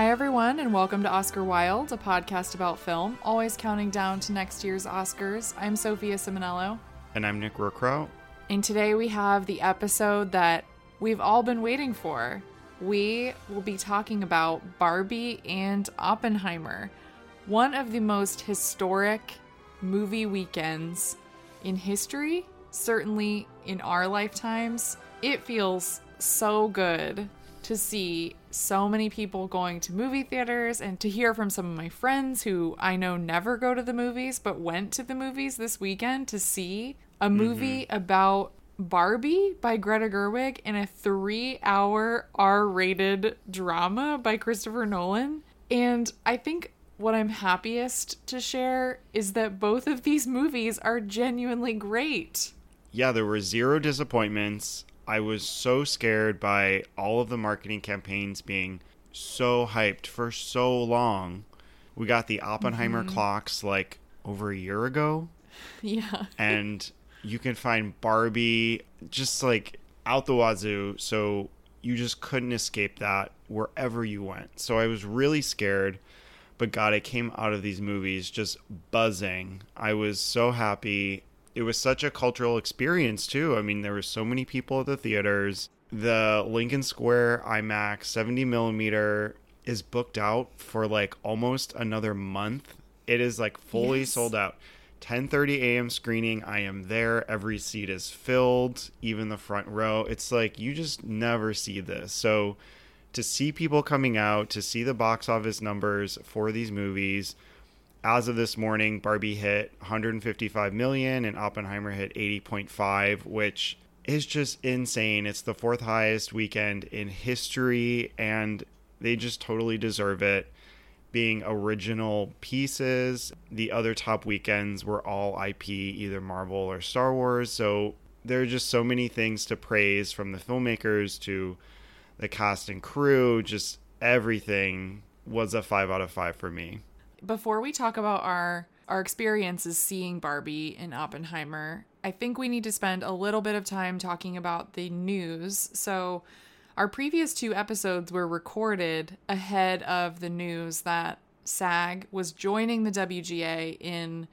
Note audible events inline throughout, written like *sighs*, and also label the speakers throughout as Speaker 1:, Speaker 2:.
Speaker 1: Hi, everyone, and welcome to Oscar Wilde, a podcast about film, always counting down to next year's Oscars. I'm Sophia Simonello.
Speaker 2: And I'm Nick Rookrow.
Speaker 1: And today we have the episode that we've all been waiting for. We will be talking about Barbie and Oppenheimer, one of the most historic movie weekends in history, certainly in our lifetimes. It feels so good to see so many people going to movie theaters and to hear from some of my friends who I know never go to the movies but went to the movies this weekend to see a movie mm-hmm. about Barbie by Greta Gerwig and a three hour R rated drama by Christopher Nolan. And I think what I'm happiest to share is that both of these movies are genuinely great.
Speaker 2: Yeah, there were zero disappointments. I was so scared by all of the marketing campaigns being so hyped for so long. We got the Oppenheimer mm-hmm. clocks like over a year ago. *laughs*
Speaker 1: Yeah.
Speaker 2: and you can find Barbie just like out the wazoo. So you just couldn't escape that wherever you went. So I was really scared. But God, I came out of these movies just buzzing. I was so happy. It was such a cultural experience, too. I mean, there were so many people at the theaters. The Lincoln Square IMAX 70 millimeter is booked out for like almost another month. It is like fully yes. sold out. 10:30 a.m. screening. I am there. Every seat is filled, even the front row. It's like you just never see this. So to see people coming out, to see the box office numbers for these movies, as of this morning, Barbie hit 155 million and Oppenheimer hit 80.5, which is just insane. It's the fourth highest weekend in history and they just totally deserve it being original pieces. The other top weekends were all IP, either Marvel or Star Wars. So there are just so many things to praise from the filmmakers to the cast and crew. Just everything was a five out of five for me.
Speaker 1: Before we talk about our our experiences seeing Barbie and Oppenheimer, I think we need to spend a little bit of time talking about the news. So our previous two episodes were recorded ahead of the news that SAG was joining the WGA in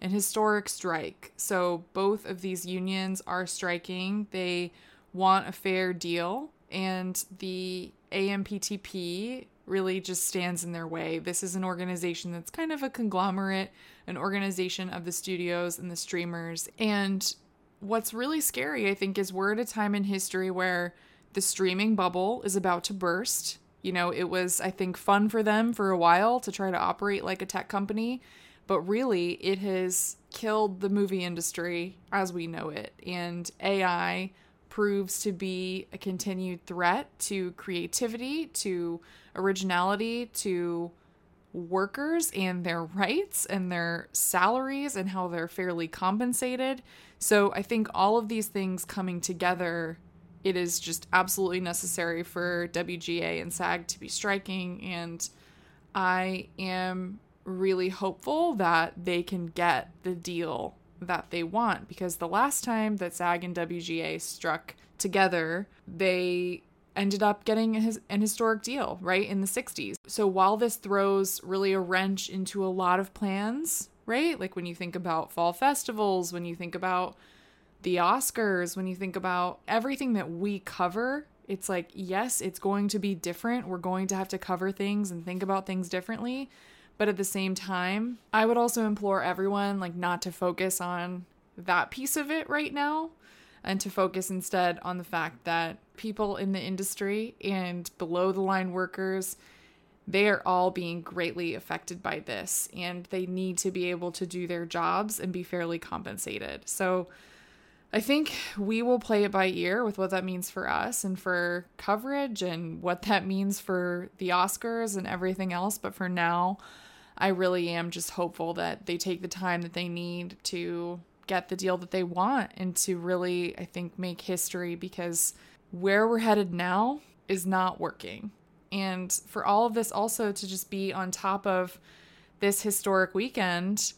Speaker 1: an historic strike. So both of these unions are striking. They want a fair deal, and the AMPTP really just stands in their way. This is an organization that's kind of a conglomerate, an organization of the studios and the streamers. And what's really scary, I think, is we're at a time in history where the streaming bubble is about to burst. You know, it was, I think, fun for them for a while to try to operate like a tech company, but really it has killed the movie industry as we know it. And AI proves to be a continued threat to creativity, to originality, to workers and their rights and their salaries and how they're fairly compensated. So I think all of these things coming together it is just absolutely necessary for WGA and SAG to be striking. And I am really hopeful that they can get the deal that they want because the last time that SAG and WGA struck together, they ended up getting an historic deal, right, in the 60s. So while this throws really a wrench into a lot of plans, right, like when you think about fall festivals, when you think about the Oscars, when you think about everything that we cover, it's like, yes, it's going to be different. We're going to have to cover things and think about things differently. But at the same time, I would also implore everyone like not to focus on that piece of it right now and to focus instead on the fact that people in the industry and below the line workers they are all being greatly affected by this and they need to be able to do their jobs and be fairly compensated. So I think we will play it by ear with what that means for us and for coverage and what that means for the Oscars and everything else. But for now, I really am just hopeful that they take the time that they need to get the deal that they want and to really, I think, make history because where we're headed now is not working. And for all of this also to just be on top of this historic weekend,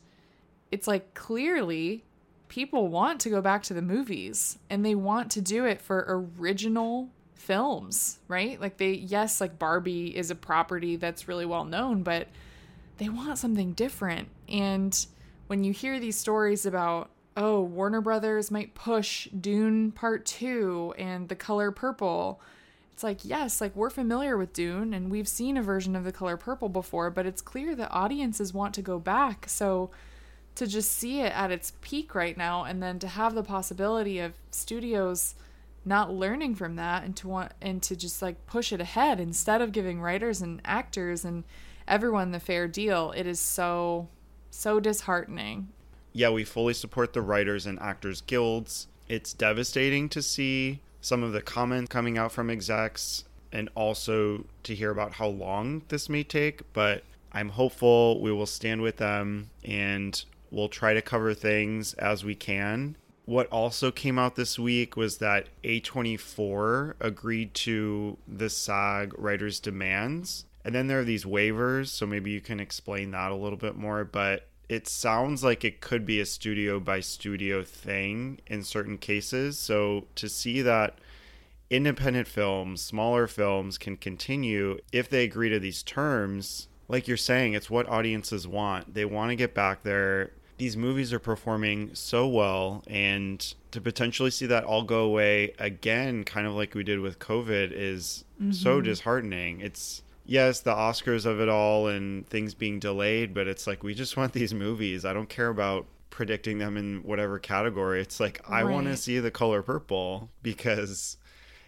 Speaker 1: it's like clearly people want to go back to the movies and they want to do it for original films, right? Like they yes, like Barbie is a property that's really well known, but they want something different. And when you hear these stories about oh, Warner Brothers might push Dune Part 2 and The Color Purple, it's like, yes, like we're familiar with Dune and we've seen a version of The Color Purple before, but it's clear that audiences want to go back. So to just see it at its peak right now and then to have the possibility of studios not learning from that and to want and to just like push it ahead instead of giving writers and actors and everyone the fair deal it is so so disheartening.
Speaker 2: Yeah we fully support the writers and actors guilds. It's devastating to see some of the comments coming out from execs and also to hear about how long this may take but i'm hopeful we will stand with them and we'll try to cover things as we can. What also came out this week was that A24 agreed to the SAG writers' demands. And then there are these waivers, so maybe you can explain that a little bit more. But it sounds like it could be a studio by studio thing in certain cases. So to see that independent films, smaller films can continue if they agree to these terms, like you're saying, it's what audiences want. They want to get back there these movies are performing so well and to potentially see that all go away again kind of like we did with covid is mm-hmm. so disheartening it's yes the oscars of it all and things being delayed but it's like we just want these movies. I don't care about predicting them in whatever category. It's like i want to see the color purple because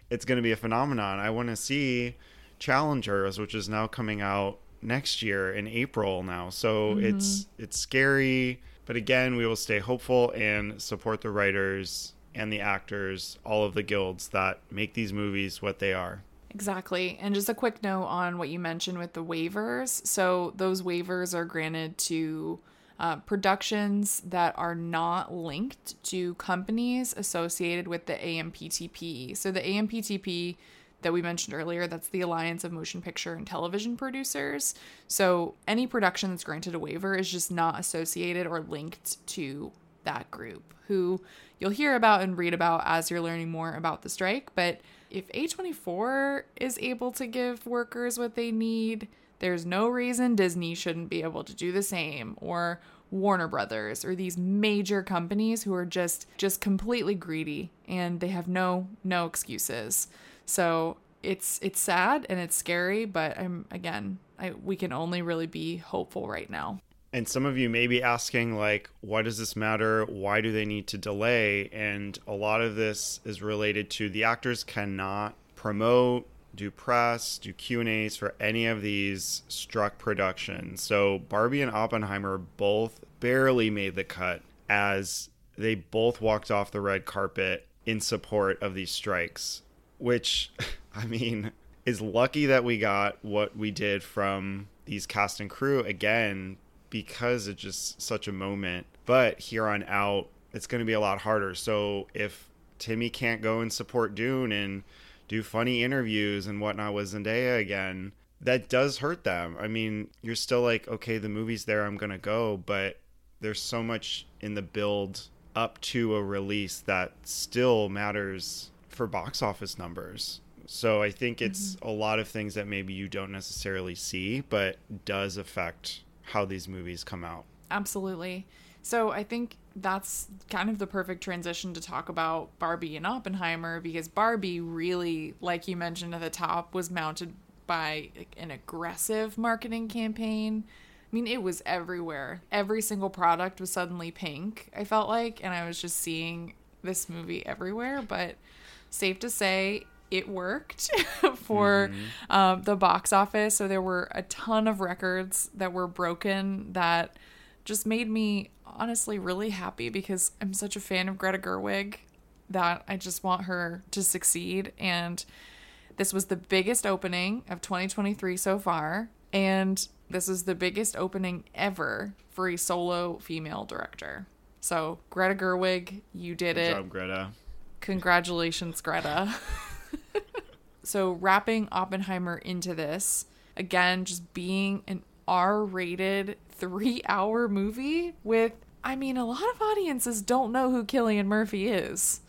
Speaker 2: it's going to be a phenomenon. I want to see challengers which is now coming out next year in april now. So mm-hmm. it's it's scary but again, we will stay hopeful and support the writers and the actors, all of the guilds that make these movies what they are.
Speaker 1: Exactly. And just a quick note on what you mentioned with the waivers. So, those waivers are granted to uh, productions that are not linked to companies associated with the AMPTP. So, the AMPTP that we mentioned earlier. That's the Alliance of Motion Picture and Television Producers. So any production that's granted a waiver is just not associated or linked to that group, who you'll hear about and read about as you're learning more about the strike. But if A24 is able to give workers what they need, there's no reason Disney shouldn't be able to do the same or Warner Brothers or these major companies who are just just completely greedy and they have no no excuses. So it's it's sad and it's scary, but I'm again, I we can only really be hopeful right now.
Speaker 2: And some of you may be asking like why does this matter? Why do they need to delay? And a lot of this is related to the actors cannot promote do press, do Q&As for any of these struck productions. So Barbie and Oppenheimer both barely made the cut as they both walked off the red carpet in support of these strikes which *laughs* I mean is lucky that we got what we did from these cast and crew again because it's just such a moment. But here on out, it's going to be a lot harder. So if Timmy can't go and support Dune and do funny interviews and whatnot with Zendaya again, that does hurt them. I mean, you're still like, okay, the movie's there, I'm going to go, but there's so much in the build up to a release that still matters for box office numbers. So I think it's mm-hmm. a lot of things that maybe you don't necessarily see, but does affect how these movies come out.
Speaker 1: Absolutely. So I think that's kind of the perfect transition to talk about Barbie and Oppenheimer because Barbie really, like you mentioned at the top, was mounted by an aggressive marketing campaign. I mean, it was everywhere. Every single product was suddenly pink, I felt like, and I was just seeing this movie everywhere, but safe to say it worked *laughs* for mm-hmm. um, the box office. So there were a ton of records that were broken that just made me honestly really happy because I'm such a fan of Greta Gerwig that I just want her to succeed. And this was the biggest opening of 2023 so far. And this is the biggest opening ever for a solo female director. So, Greta Gerwig, you did
Speaker 2: Good
Speaker 1: it.
Speaker 2: Job, Greta.
Speaker 1: Congratulations, Greta. *laughs* so, wrapping Oppenheimer into this, again, just being an R rated three hour movie with, I mean, a lot of audiences don't know who Cillian Murphy is.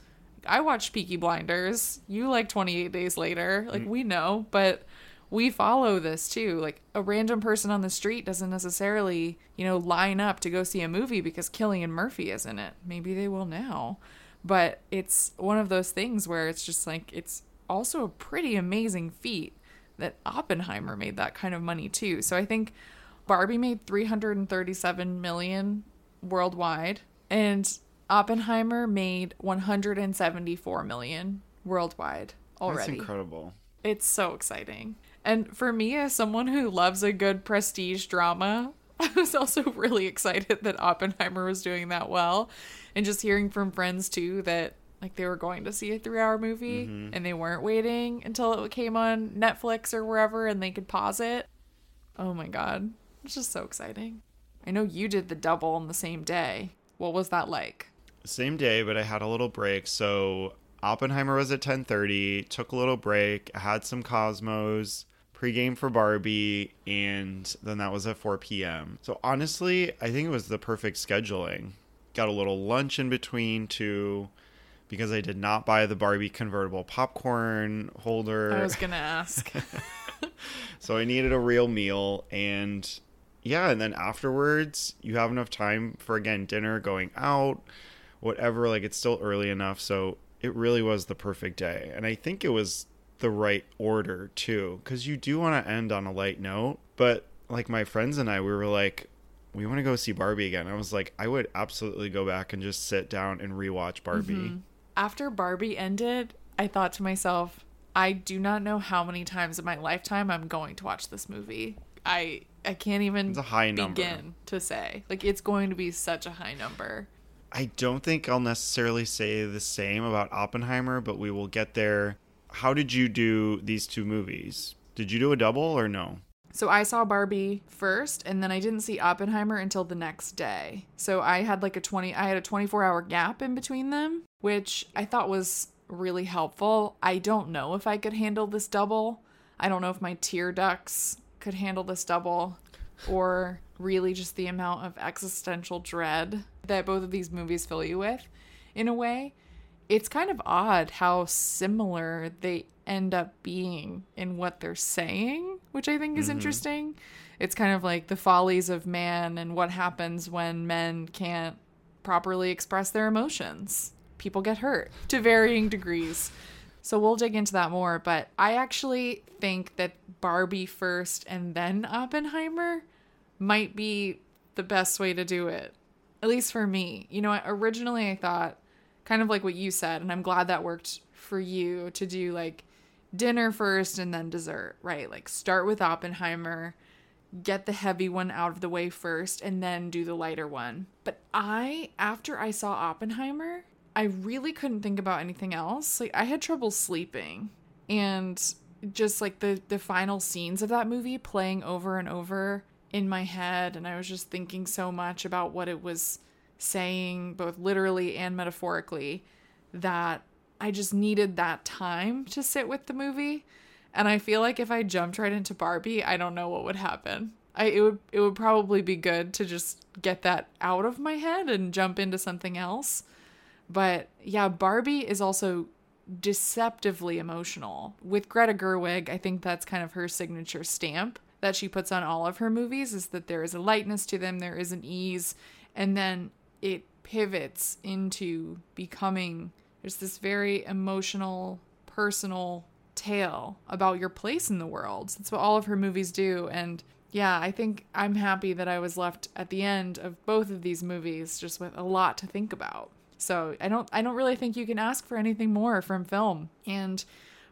Speaker 1: I watched Peaky Blinders. You like 28 Days Later. Like, mm. we know, but we follow this too. Like, a random person on the street doesn't necessarily, you know, line up to go see a movie because Cillian Murphy is in it. Maybe they will now. But it's one of those things where it's just like, it's also a pretty amazing feat that Oppenheimer made that kind of money too. So I think Barbie made 337 million worldwide and Oppenheimer made 174 million worldwide already.
Speaker 2: That's incredible.
Speaker 1: It's so exciting. And for me, as someone who loves a good prestige drama, *laughs* I was also really excited that Oppenheimer was doing that well. And just hearing from friends too that like they were going to see a three hour movie
Speaker 2: Mm-hmm.
Speaker 1: and they weren't waiting until it came on Netflix or wherever and they could pause it. Oh my God. It's just so exciting. I know you did the double on the same day. What was that like?
Speaker 2: Same day, but I had a little break. So Oppenheimer was at 10:30. Took a little break. Had some Cosmos pregame for Barbie, and then that was at 4 p.m. So honestly, I think it was the perfect scheduling. Got a little lunch in between too, because I did not buy the Barbie convertible popcorn holder.
Speaker 1: I was going to ask. *laughs* *laughs*
Speaker 2: So I needed a real meal and yeah, and then afterwards you have enough time for again dinner, going out, whatever, like it's still early enough, so it really was the perfect day. And I think it was the right order too cuz you do want to end on a light note, but like my friends and I we were like we want to go see Barbie again. I was like I would absolutely go back and just sit down and rewatch Barbie. Mm-hmm.
Speaker 1: After Barbie ended, I thought to myself, I do not know how many times in my lifetime I'm going to watch this movie. I I can't even
Speaker 2: It's a high number.
Speaker 1: begin to say. Like it's going to be such a high number.
Speaker 2: I don't think I'll necessarily say the same about Oppenheimer, but we will get there. How did you do these two movies? Did you do a double or no?
Speaker 1: So I saw Barbie first and then I didn't see Oppenheimer until the next day. So I had like a 20 I had a 24-hour gap in between them, which I thought was really helpful. I don't know if I could handle this double. I don't know if my tear ducts could handle this double or really just the amount of existential dread that both of these movies fill you with in a way. It's kind of odd how similar they end up being in what they're saying, which I think is mm-hmm. interesting. It's kind of like the follies of man and what happens when men can't properly express their emotions. People get hurt to varying degrees. So we'll dig into that more, but I actually think that Barbie first and then Oppenheimer might be the best way to do it. At least for me. You know, originally I thought kind of like what you said, and I'm glad that worked for you to do like dinner first and then dessert, right? Like start with Oppenheimer, get the heavy one out of the way first, and then do the lighter one. But I, after I saw Oppenheimer, I really couldn't think about anything else. Like I had trouble sleeping, and just like the the final scenes of that movie playing over and over in my head, and I was just thinking so much about what it was saying, both literally and metaphorically, that I just needed that time to sit with the movie. And I feel like if I jumped right into Barbie, I don't know what would happen. I it would it would probably be good to just get that out of my head and jump into something else. But yeah, Barbie is also deceptively emotional. With Greta Gerwig, I think that's kind of her signature stamp that she puts on all of her movies is that there is a lightness to them, there is an ease, and then it pivots into becoming there's this very emotional, personal tale about your place in the world. That's what all of her movies do. And yeah, I think I'm happy that I was left at the end of both of these movies just with a lot to think about. So I don't I don't really think you can ask for anything more from film. And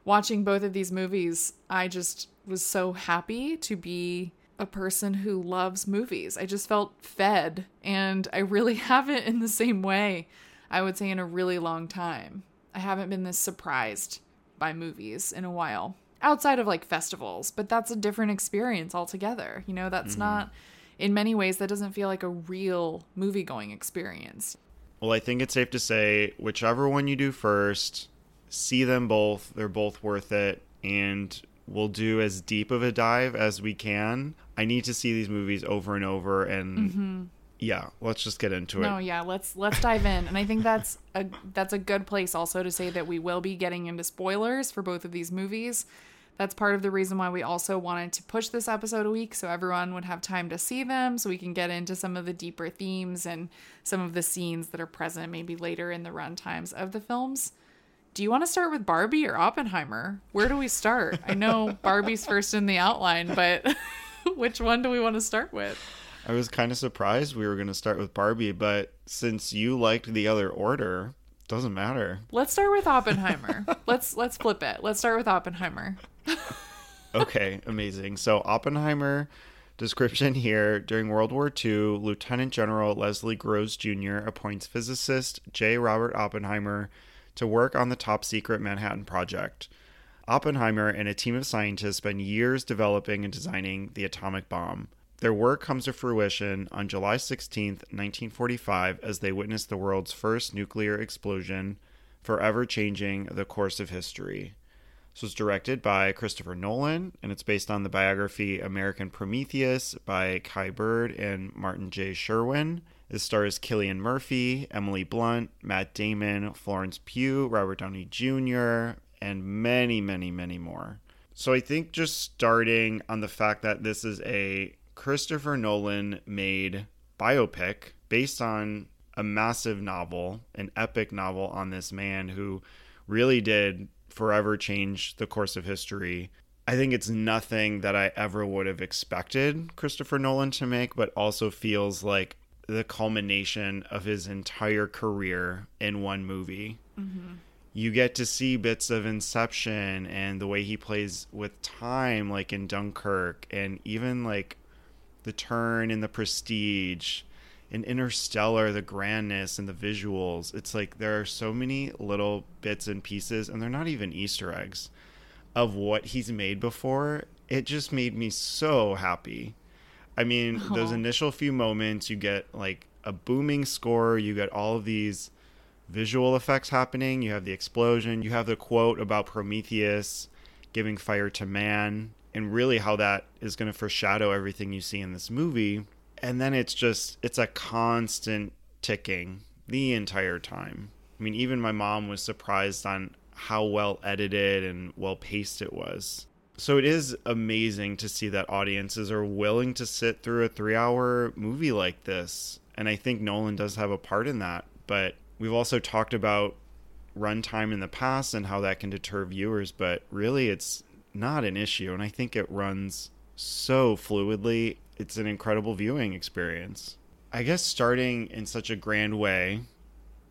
Speaker 1: watching both of these movies, I just was so happy to be a person who loves movies. I just felt fed and I really *laughs* haven't in the same way I would say in a really long time. I haven't been this surprised by movies in a while. Outside of like festivals, but that's a different experience altogether. You know, that's mm-hmm. not in many ways that doesn't feel like a real movie going experience.
Speaker 2: Well, I think it's safe to say whichever one you do first, see them both. They're both worth it. And we'll do as deep of a dive as we can. I need to see these movies over and over. And mm-hmm. yeah, let's just get into
Speaker 1: No,
Speaker 2: it.
Speaker 1: No, yeah, let's let's dive in. And I think that's a that's a good place also to say that we will be getting into spoilers for both of these movies. That's part of the reason why we also wanted to push this episode a week so everyone would have time to see them so we can get into some of the deeper themes and some of the scenes that are present maybe later in the run times of the films. Do you want to start with Barbie or Oppenheimer? Where do we start? I know *laughs* Barbie's first in the outline, but *laughs* *laughs* which one do we want to start with?
Speaker 2: I was kind of surprised we were going to start with Barbie, but since you liked the other order, doesn't matter.
Speaker 1: Let's start with Oppenheimer. *laughs* let's let's flip it. Let's start with Oppenheimer. *laughs*
Speaker 2: Okay, amazing. So Oppenheimer description here during World War II, Lieutenant General Leslie Groves Jr. appoints physicist J. Robert Oppenheimer to work on the top secret Manhattan Project. Oppenheimer and a team of scientists spend years developing and designing the atomic bomb. Their work comes to fruition on July 16, 1945, as they witness the world's first nuclear explosion, forever changing the course of history. This was directed by Christopher Nolan, and it's based on the biography American Prometheus by Kai Bird and Martin J. Sherwin. It stars Cillian Murphy, Emily Blunt, Matt Damon, Florence Pugh, Robert Downey Jr., and many, many, many more. So I think just starting on the fact that this is a Christopher Nolan made biopic based on a massive novel, an epic novel on this man who really did forever change the course of history. I think it's nothing that I ever would have expected Christopher Nolan to make, but also feels like the culmination of his entire career in one movie. Mm-hmm. You get to see bits of Inception and the way he plays with time, like in Dunkirk, and even like the turn in the prestige in interstellar the grandness and the visuals. It's like there are so many little bits and pieces and they're not even easter eggs of what he's made before. It just made me so happy. I mean those initial few moments you get like a booming score you get all of these visual effects happening. You have the explosion. You have the quote about prometheus giving fire to man and really how that is going to foreshadow everything you see in this movie. And then it's just it's a constant ticking the entire time. I mean even my mom was surprised on how well edited and well paced it was. So it is amazing to see that audiences are willing to sit through a 3 hour movie like this. And i think nolan does have a part in that but we've also talked about runtime in the past and how that can deter viewers but really it's not an issue and i think it runs so fluidly. It's an incredible viewing experience. I guess starting in such a grand way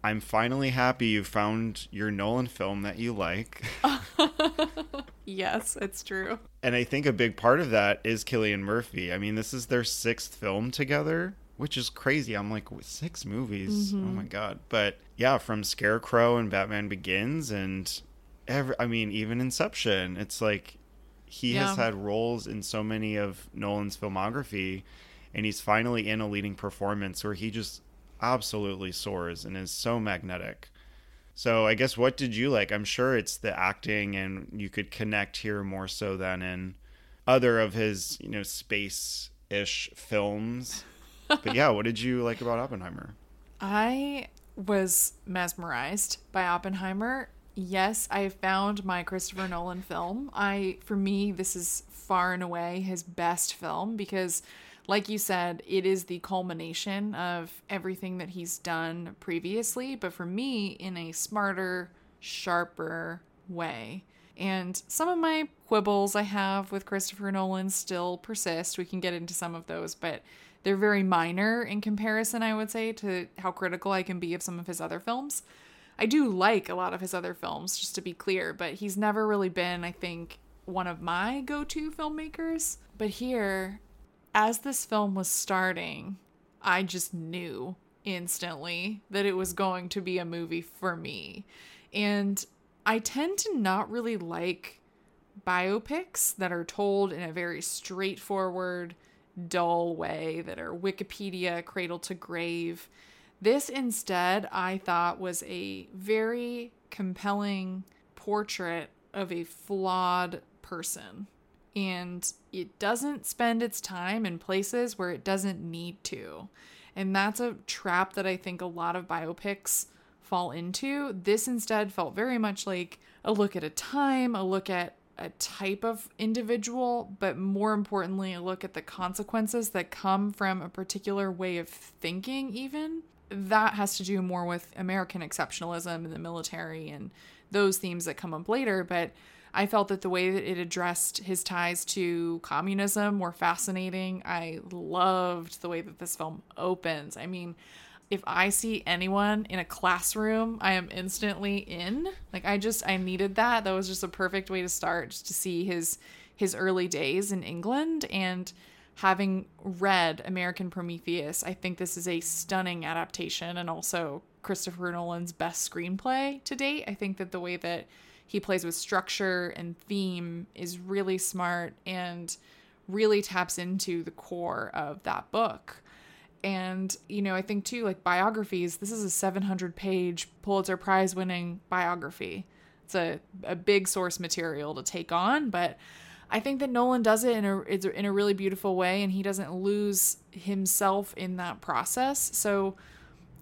Speaker 2: i'm finally happy you found your nolan film that you like. *laughs* *laughs*
Speaker 1: Yes, it's true.
Speaker 2: and i think a big part of that is cillian murphy. I mean this is their sixth film together which is crazy i'm like six movies oh mm-hmm. my god but yeah from scarecrow and batman begins and every i mean even inception it's like he has had roles in so many of Nolan's filmography, and he's finally in a leading performance where he just absolutely soars and is so magnetic. So I guess what did you like? I'm sure it's the acting, and you could connect here more so than in other of his, you know, space-ish films. But yeah, what did you like about Oppenheimer?
Speaker 1: I was mesmerized by Oppenheimer. Yes, I found my Christopher Nolan film. I for me this is far and away his best film because like you said, it is the culmination of everything that he's done previously, but for me in a smarter, sharper way. And some of my quibbles I have with Christopher Nolan still persist. We can get into some of those, but they're very minor in comparison, I would say, to how critical I can be of some of his other films. I do like a lot of his other films, just to be clear, but he's never really been, I think, one of my go to filmmakers. But here, as this film was starting, I just knew instantly that it was going to be a movie for me. And I tend to not really like biopics that are told in a very straightforward, dull way, that are Wikipedia cradle to grave. This instead, I thought, was a very compelling portrait of a flawed person. And it doesn't spend its time in places where it doesn't need to. And that's a trap that I think a lot of biopics fall into. This instead felt very much like a look at a time, a look at a type of individual, but more importantly, look at the consequences that come from a particular way of thinking, even. That has to do more with American exceptionalism and the military and those themes that come up later. But I felt that the way that it addressed his ties to communism were fascinating. I loved the way that this film opens. I mean, if I see anyone in a classroom, I am instantly in. Like I just I needed that. That was just a perfect way to start to see his his early days in England and having read American Prometheus, I think this is a stunning adaptation and also Christopher Nolan's best screenplay to date. I think that the way that he plays with structure and theme is really smart and really taps into the core of that book. And, you know, I think too, like biographies, this is a 700 page Pulitzer Prize winning biography. It's a, a big source material to take on, but I think that Nolan does it in a, in a really beautiful way and he doesn't lose himself in that process. So,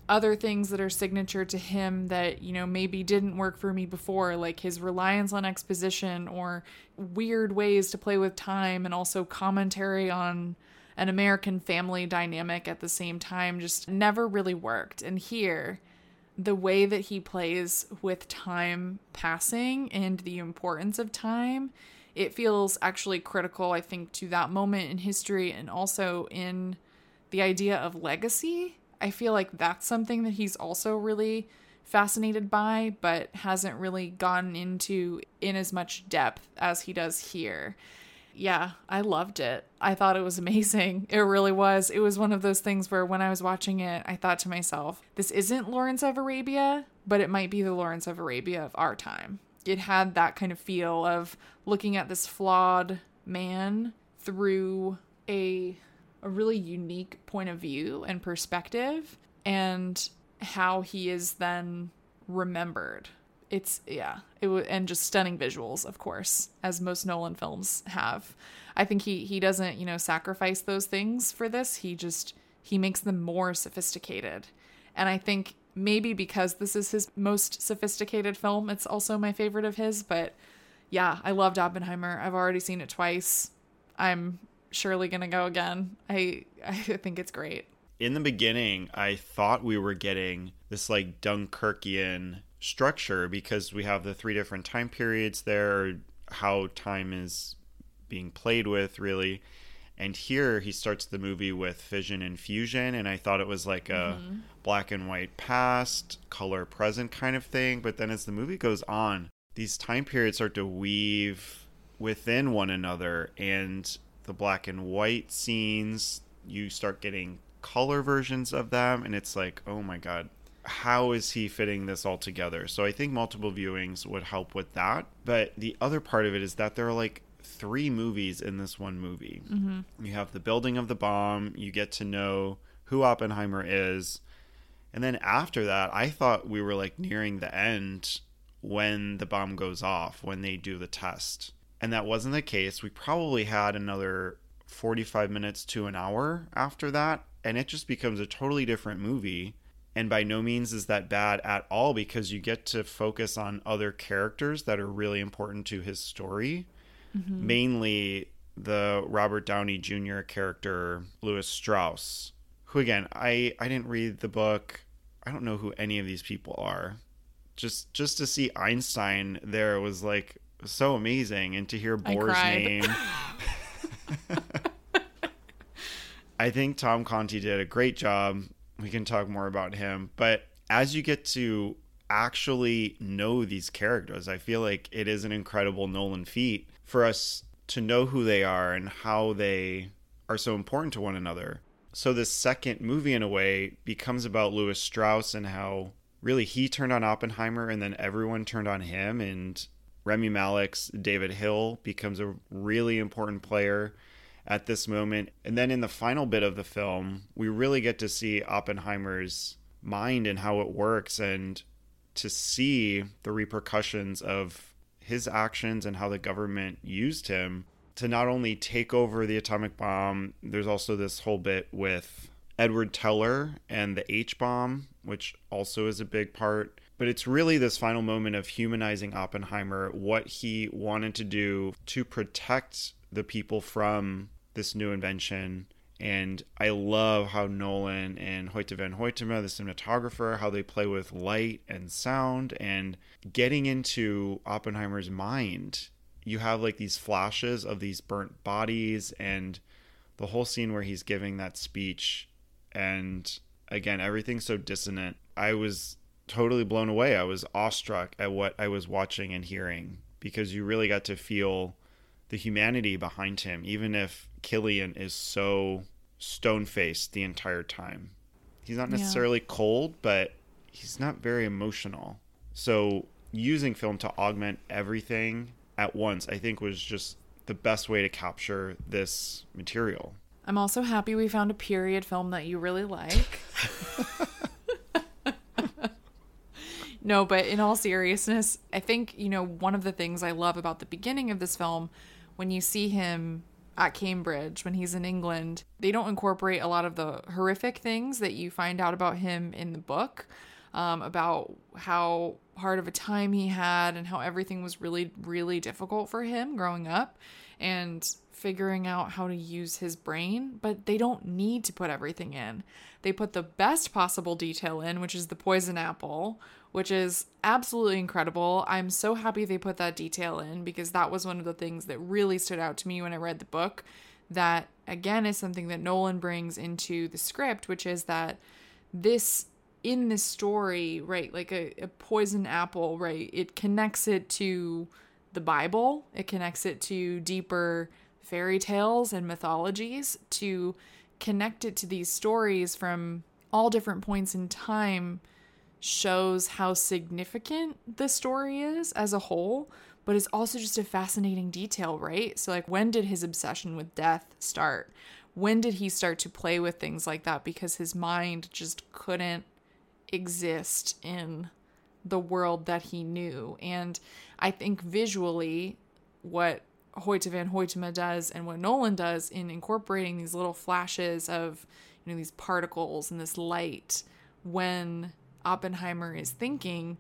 Speaker 1: other things that are signature to him that you know maybe didn't work for me before like his reliance on exposition or weird ways to play with time and also commentary on an American family dynamic at the same time just never really worked and here the way that he plays with time passing and the importance of time it feels actually critical i think to that moment in history and also in the idea of legacy I feel like that's something that he's also really fascinated by, but hasn't really gotten into in as much depth as he does here. Yeah, I loved it. I thought it was amazing. *laughs* It really was. It was one of those things where when I was watching it, I thought to myself, this isn't Lawrence of Arabia, but it might be the Lawrence of Arabia of our time. It had that kind of feel of looking at this flawed man through a a really unique point of view and perspective and how he is then remembered. It's yeah, it w- and just stunning visuals, of course, as most Nolan films have. I think he he doesn't, you know, sacrifice those things for this. He just he makes them more sophisticated. And I think maybe because this is his most sophisticated film, it's also my favorite of his, but yeah, I loved Oppenheimer. I've already seen it twice. I'm surely gonna go again. I I *laughs* think it's great.
Speaker 2: In the beginning, I thought we were getting this like Dunkirkian structure because we have the three different time periods there, how time is being played with, really. And here he starts the movie with fission and fusion, and I thought it was like a mm-hmm. black and white past, color present kind of thing. But then as the movie goes on, these time periods start to weave within one another, and the black and white scenes. You start getting color versions of them, and it's like, oh my god, how is he fitting this all together? So I think multiple viewings would help with that. But the other part of it is that there are like three movies in this one movie. Mm-hmm. You have the building of the bomb, you get to know who Oppenheimer is. And then after that, I thought we were like nearing the end when the bomb goes off, when they do the test and that wasn't the case. We probably had another 45 minutes to an hour after that, and it just becomes a totally different movie. And by no means is that bad at all because you get to focus on other characters that are really important to his story. Mm-hmm. Mainly the Robert Downey Jr. character, Lewis Strauss, who, again, I, I didn't read the book. I don't know who any of these people are. Just just to see Einstein there was like so amazing, and to hear Bohr's name. *laughs* *laughs* I think Tom Conti did a great job. We can talk more about him, but as you get to actually know these characters, I feel like it is an incredible Nolan feat for us to know who they are and how they are so important to one another. So this second movie in a way becomes about Lewis Strauss and how really he turned on Oppenheimer and then everyone turned on him and Rami Malek's David Hill becomes a really important player at this moment. And then in the final bit of the film, we really get to see Oppenheimer's mind and how it works and to see the repercussions of his actions and how the government used him to not only take over the atomic bomb, there's also this whole bit with Edward Teller and the H bomb, which also is a big part. But it's really this final moment of humanizing Oppenheimer, what he wanted to do to protect the people from this new invention. And I love how Nolan and Hoyte van Hoytema, the cinematographer, how they play with light and sound and getting into Oppenheimer's mind. You have like these flashes of these burnt bodies and the whole scene where he's giving that speech. And again, everything's so dissonant. I was totally blown away. I was awestruck at what I was watching and hearing because you really got to feel the humanity behind him, even if Cillian is so stone faced the entire time. He's not necessarily yeah. cold, but he's not very emotional. So using film to augment everything at once, I think was just the best way to capture this material.
Speaker 1: I'm also happy we found a period film that you really like. *laughs* no, but in all seriousness, I think, you know, one of the things I love about the beginning of this film when you see him at Cambridge when he's in England, they don't incorporate a lot of the horrific things that you find out about him in the book, um, about how hard of a time he had and how everything was really, really difficult for him growing up and figuring out how to use his brain. But they don't need to put everything in. They put the best possible detail in, which is the poison apple, which is absolutely incredible. I'm so happy they put that detail in because that was one of the things that really stood out to me when I read the book. That again is something that Nolan brings into the script, which is that this in this story, right, like a, a poison apple, right, it connects it to the Bible, it connects it to deeper fairy tales and mythologies, to connect it to these stories from all different points in time shows how significant the story is as a whole, but it's also just a fascinating detail, right? So, like, when did his obsession with death start? When did he start to play with things like that? Because his mind just couldn't exist in the world that he knew. And I think visually, what Hoyte van Hoytema does and what Nolan does in incorporating these little flashes of, you know, these particles and this light when Oppenheimer is thinking,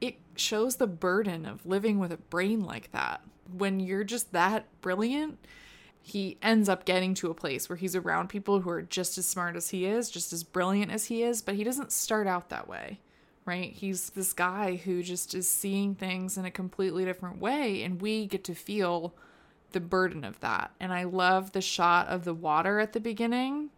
Speaker 1: it shows the burden of living with a brain like that. When you're just that brilliant, he ends up getting to a place where he's around people who are just as smart as he is, just as brilliant as he is, but he doesn't start out that way, right? He's this guy who just is seeing things in a completely different way, and we get to feel the burden of that. And I love the shot of the water at the beginning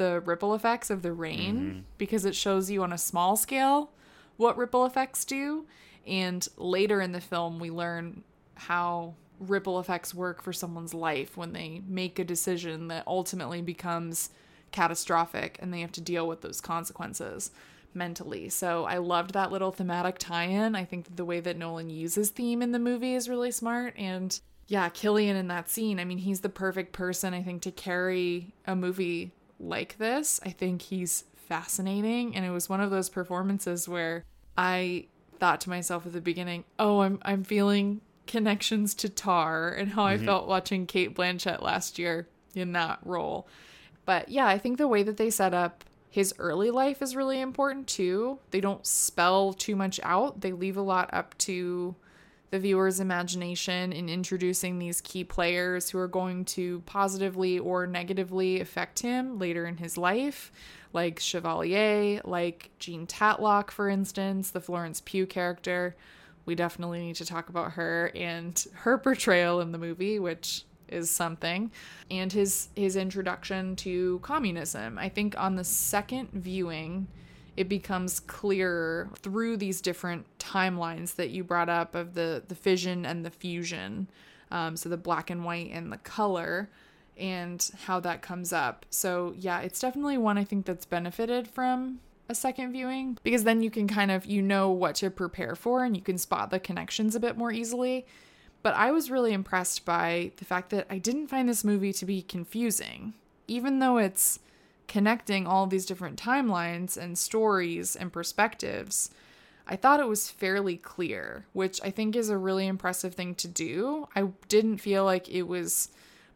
Speaker 1: the ripple effects of the rain mm-hmm. because it shows you on a small scale what ripple effects do. And later in the film, we learn how ripple effects work for someone's life when they make a decision that ultimately becomes catastrophic and they have to deal with those consequences mentally. So I loved that little thematic tie in. I think the way that Nolan uses theme in the movie is really smart. And yeah, Cillian in that scene, I mean, he's the perfect person, I think, to carry a movie like this. I think he's fascinating and it was one of those performances where I thought to myself at the beginning, "Oh, I'm I'm feeling connections to Tar and how mm-hmm. I felt watching Cate Blanchett last year in that role." But yeah, I think the way that they set up his early life is really important too. They don't spell too much out. They leave a lot up to the viewer's imagination in introducing these key players who are going to positively or negatively affect him later in his life, like Chevalier, like Jean Tatlock, for instance, the Florence Pugh character. We definitely need to talk about her and her portrayal in the movie, which is something and his his introduction to communism i think on the second viewing it becomes clearer through these different timelines that you brought up of the the fission and the fusion um, so the black and white and the color and how that comes up. So yeah it's definitely one i think that's benefited from a second viewing because then you can kind of you know what to prepare for and you can spot the connections a bit more easily. But i was really impressed by the fact that i didn't find this movie to be confusing. Even though it's connecting all these different timelines and stories and perspectives, I thought it was fairly clear, which I think is a really impressive thing to do. I didn't feel like it was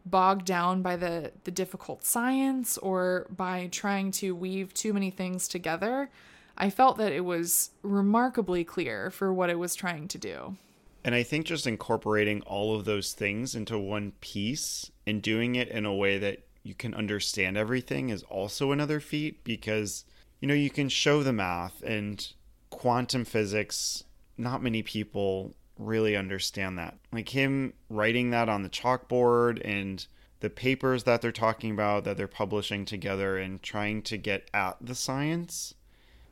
Speaker 1: bogged down by the the difficult science or by trying to weave too many things together. I felt that it was remarkably clear for what it was trying to do.
Speaker 2: And I think just incorporating all of those things into one piece and doing it in a way that you can understand everything is also another feat because you know you can show the math and quantum physics not many people really understand that. Like him writing that on the chalkboard and the papers that they're talking about that they're publishing together and trying to get at the science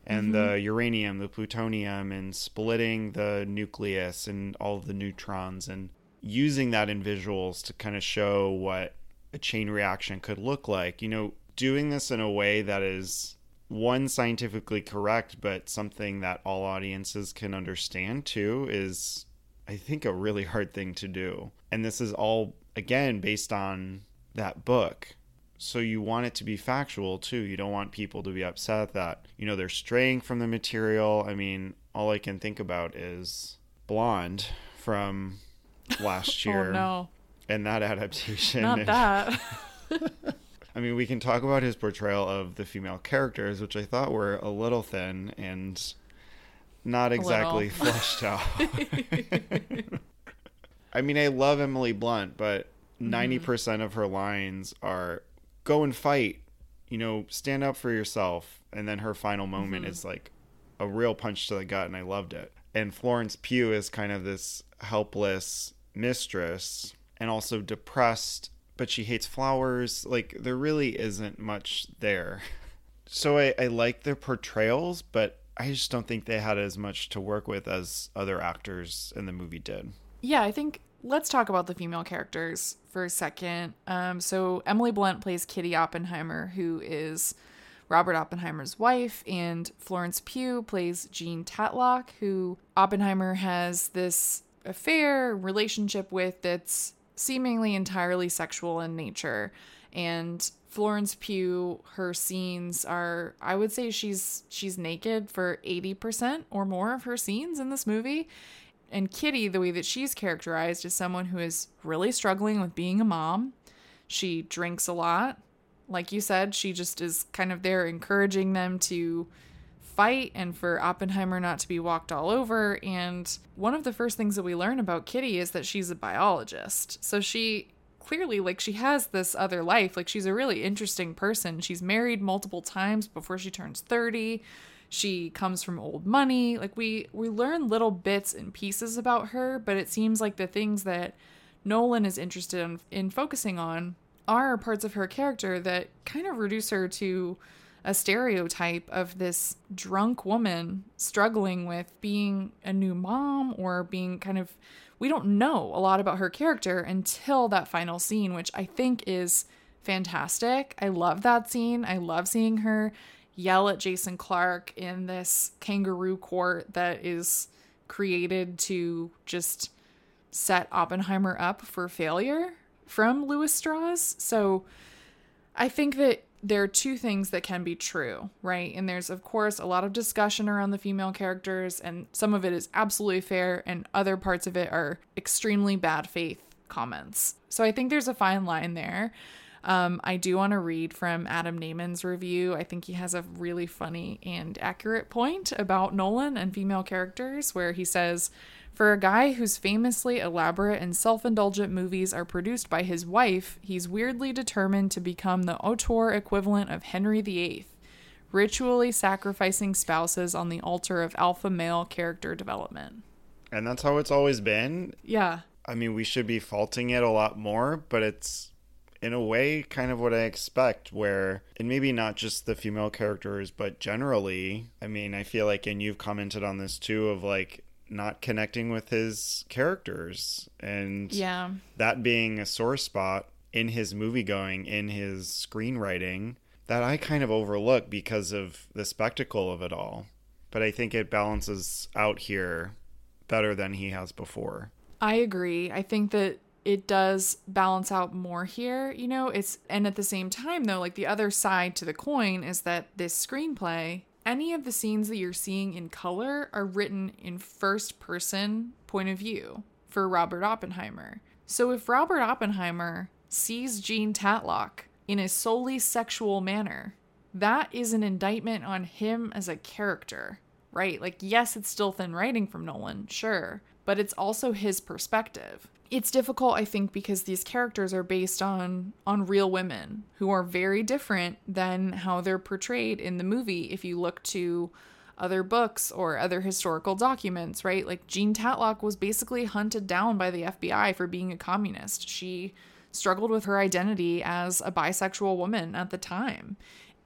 Speaker 2: and mm-hmm. the uranium, the plutonium, and splitting the nucleus and all the neutrons and using that in visuals to kind of show what a chain reaction could look like. You know, doing this in a way that is one scientifically correct, but something that all audiences can understand too is I think, a really hard thing to do. And this is all, again, based on that book. So you want it to be factual too. You don't want people to be upset that, you know, they're straying from the material. I mean, all I can think about is Blonde from *laughs* last oh, year.
Speaker 1: oh, no.
Speaker 2: And that adaptation.
Speaker 1: Not that.
Speaker 2: I mean, we can talk about his portrayal of the female characters, which I thought were a little thin and not exactly *laughs* fleshed out. I mean, I love Emily Blunt, but 90% mm-hmm. of her lines are go and fight, you know, stand up for yourself. And then her final moment mm-hmm. is like a real punch to the gut, and I loved it. And Florence Pugh is kind of this helpless mistress and also depressed, but she hates flowers. Like, there really isn't much there. *laughs* So I, I like their portrayals, but I just don't think they had as much to work with as other actors in the movie did.
Speaker 1: Yeah, I think let's talk about the female characters for a second. Um, so Emily Blunt plays Kitty Oppenheimer, who is Robert Oppenheimer's wife, and Florence Pugh plays Jean Tatlock, who Oppenheimer has this affair relationship with that's seemingly entirely sexual in nature. And Florence Pugh, her scenes are I would say she's she's naked for 80% or more of her scenes in this movie. And Kitty, the way that she's characterized is someone who is really struggling with being a mom. She drinks a lot. Like you said, she just is kind of there encouraging them to fight and for Oppenheimer not to be walked all over. And one of the first things that we learn about Kitty is that she's a biologist. So she clearly like she has this other life. Like she's a really interesting person. She's married multiple times before she turns 30. She comes from old money. Like we we learn little bits and pieces about her, but it seems like the things that Nolan is interested in, in focusing on are parts of her character that kind of reduce her to a stereotype of this drunk woman struggling with being a new mom or being kind of we don't know a lot about her character until that final scene, which I think is fantastic. I love that scene. I love seeing her yell at Jason Clarke in this kangaroo court that is created to just set Oppenheimer up for failure from Lewis Strauss. So I think that there are two things that can be true, right? And there's, of course, a lot of discussion around the female characters, and some of it is absolutely fair, and other parts of it are extremely bad faith comments. So I think there's a fine line there. Um, I do want to read from Adam Nayman's review. I think he has a really funny and accurate point about Nolan and female characters, where he says, for a guy whose famously elaborate and self indulgent movies are produced by his wife, he's weirdly determined to become the auteur equivalent of Henry VIII, ritually sacrificing spouses on the altar of alpha male character development.
Speaker 2: And that's how it's always been.
Speaker 1: Yeah.
Speaker 2: I mean, we should be faulting it a lot more, but it's in a way kind of what I expect, where, and maybe not just the female characters, but generally, I mean, I feel like, and you've commented on this too, of like, not connecting with his characters and
Speaker 1: yeah.
Speaker 2: that being a sore spot in his movie going in his screenwriting that I kind of overlook because of the spectacle of it all. But I think it balances out here better than he has before.
Speaker 1: I agree. I think that it does balance out more here you know it's and at the same time though like the other side to the coin is that this screenplay any of the scenes that you're seeing in color are written in first person point of view for Robert Oppenheimer. So if Robert Oppenheimer sees Jean Tatlock in a solely sexual manner. That is an indictment on him as a character, right? Like, yes, it's still thin writing from Nolan, sure, but it's also his perspective. It's difficult, I think, because these characters are based on on real women who are very different than how they're portrayed in the movie. If you look to other books or other historical documents, right? Like Jean Tatlock was basically hunted down by the FBI for being a communist. She struggled with her identity as a bisexual woman at the time.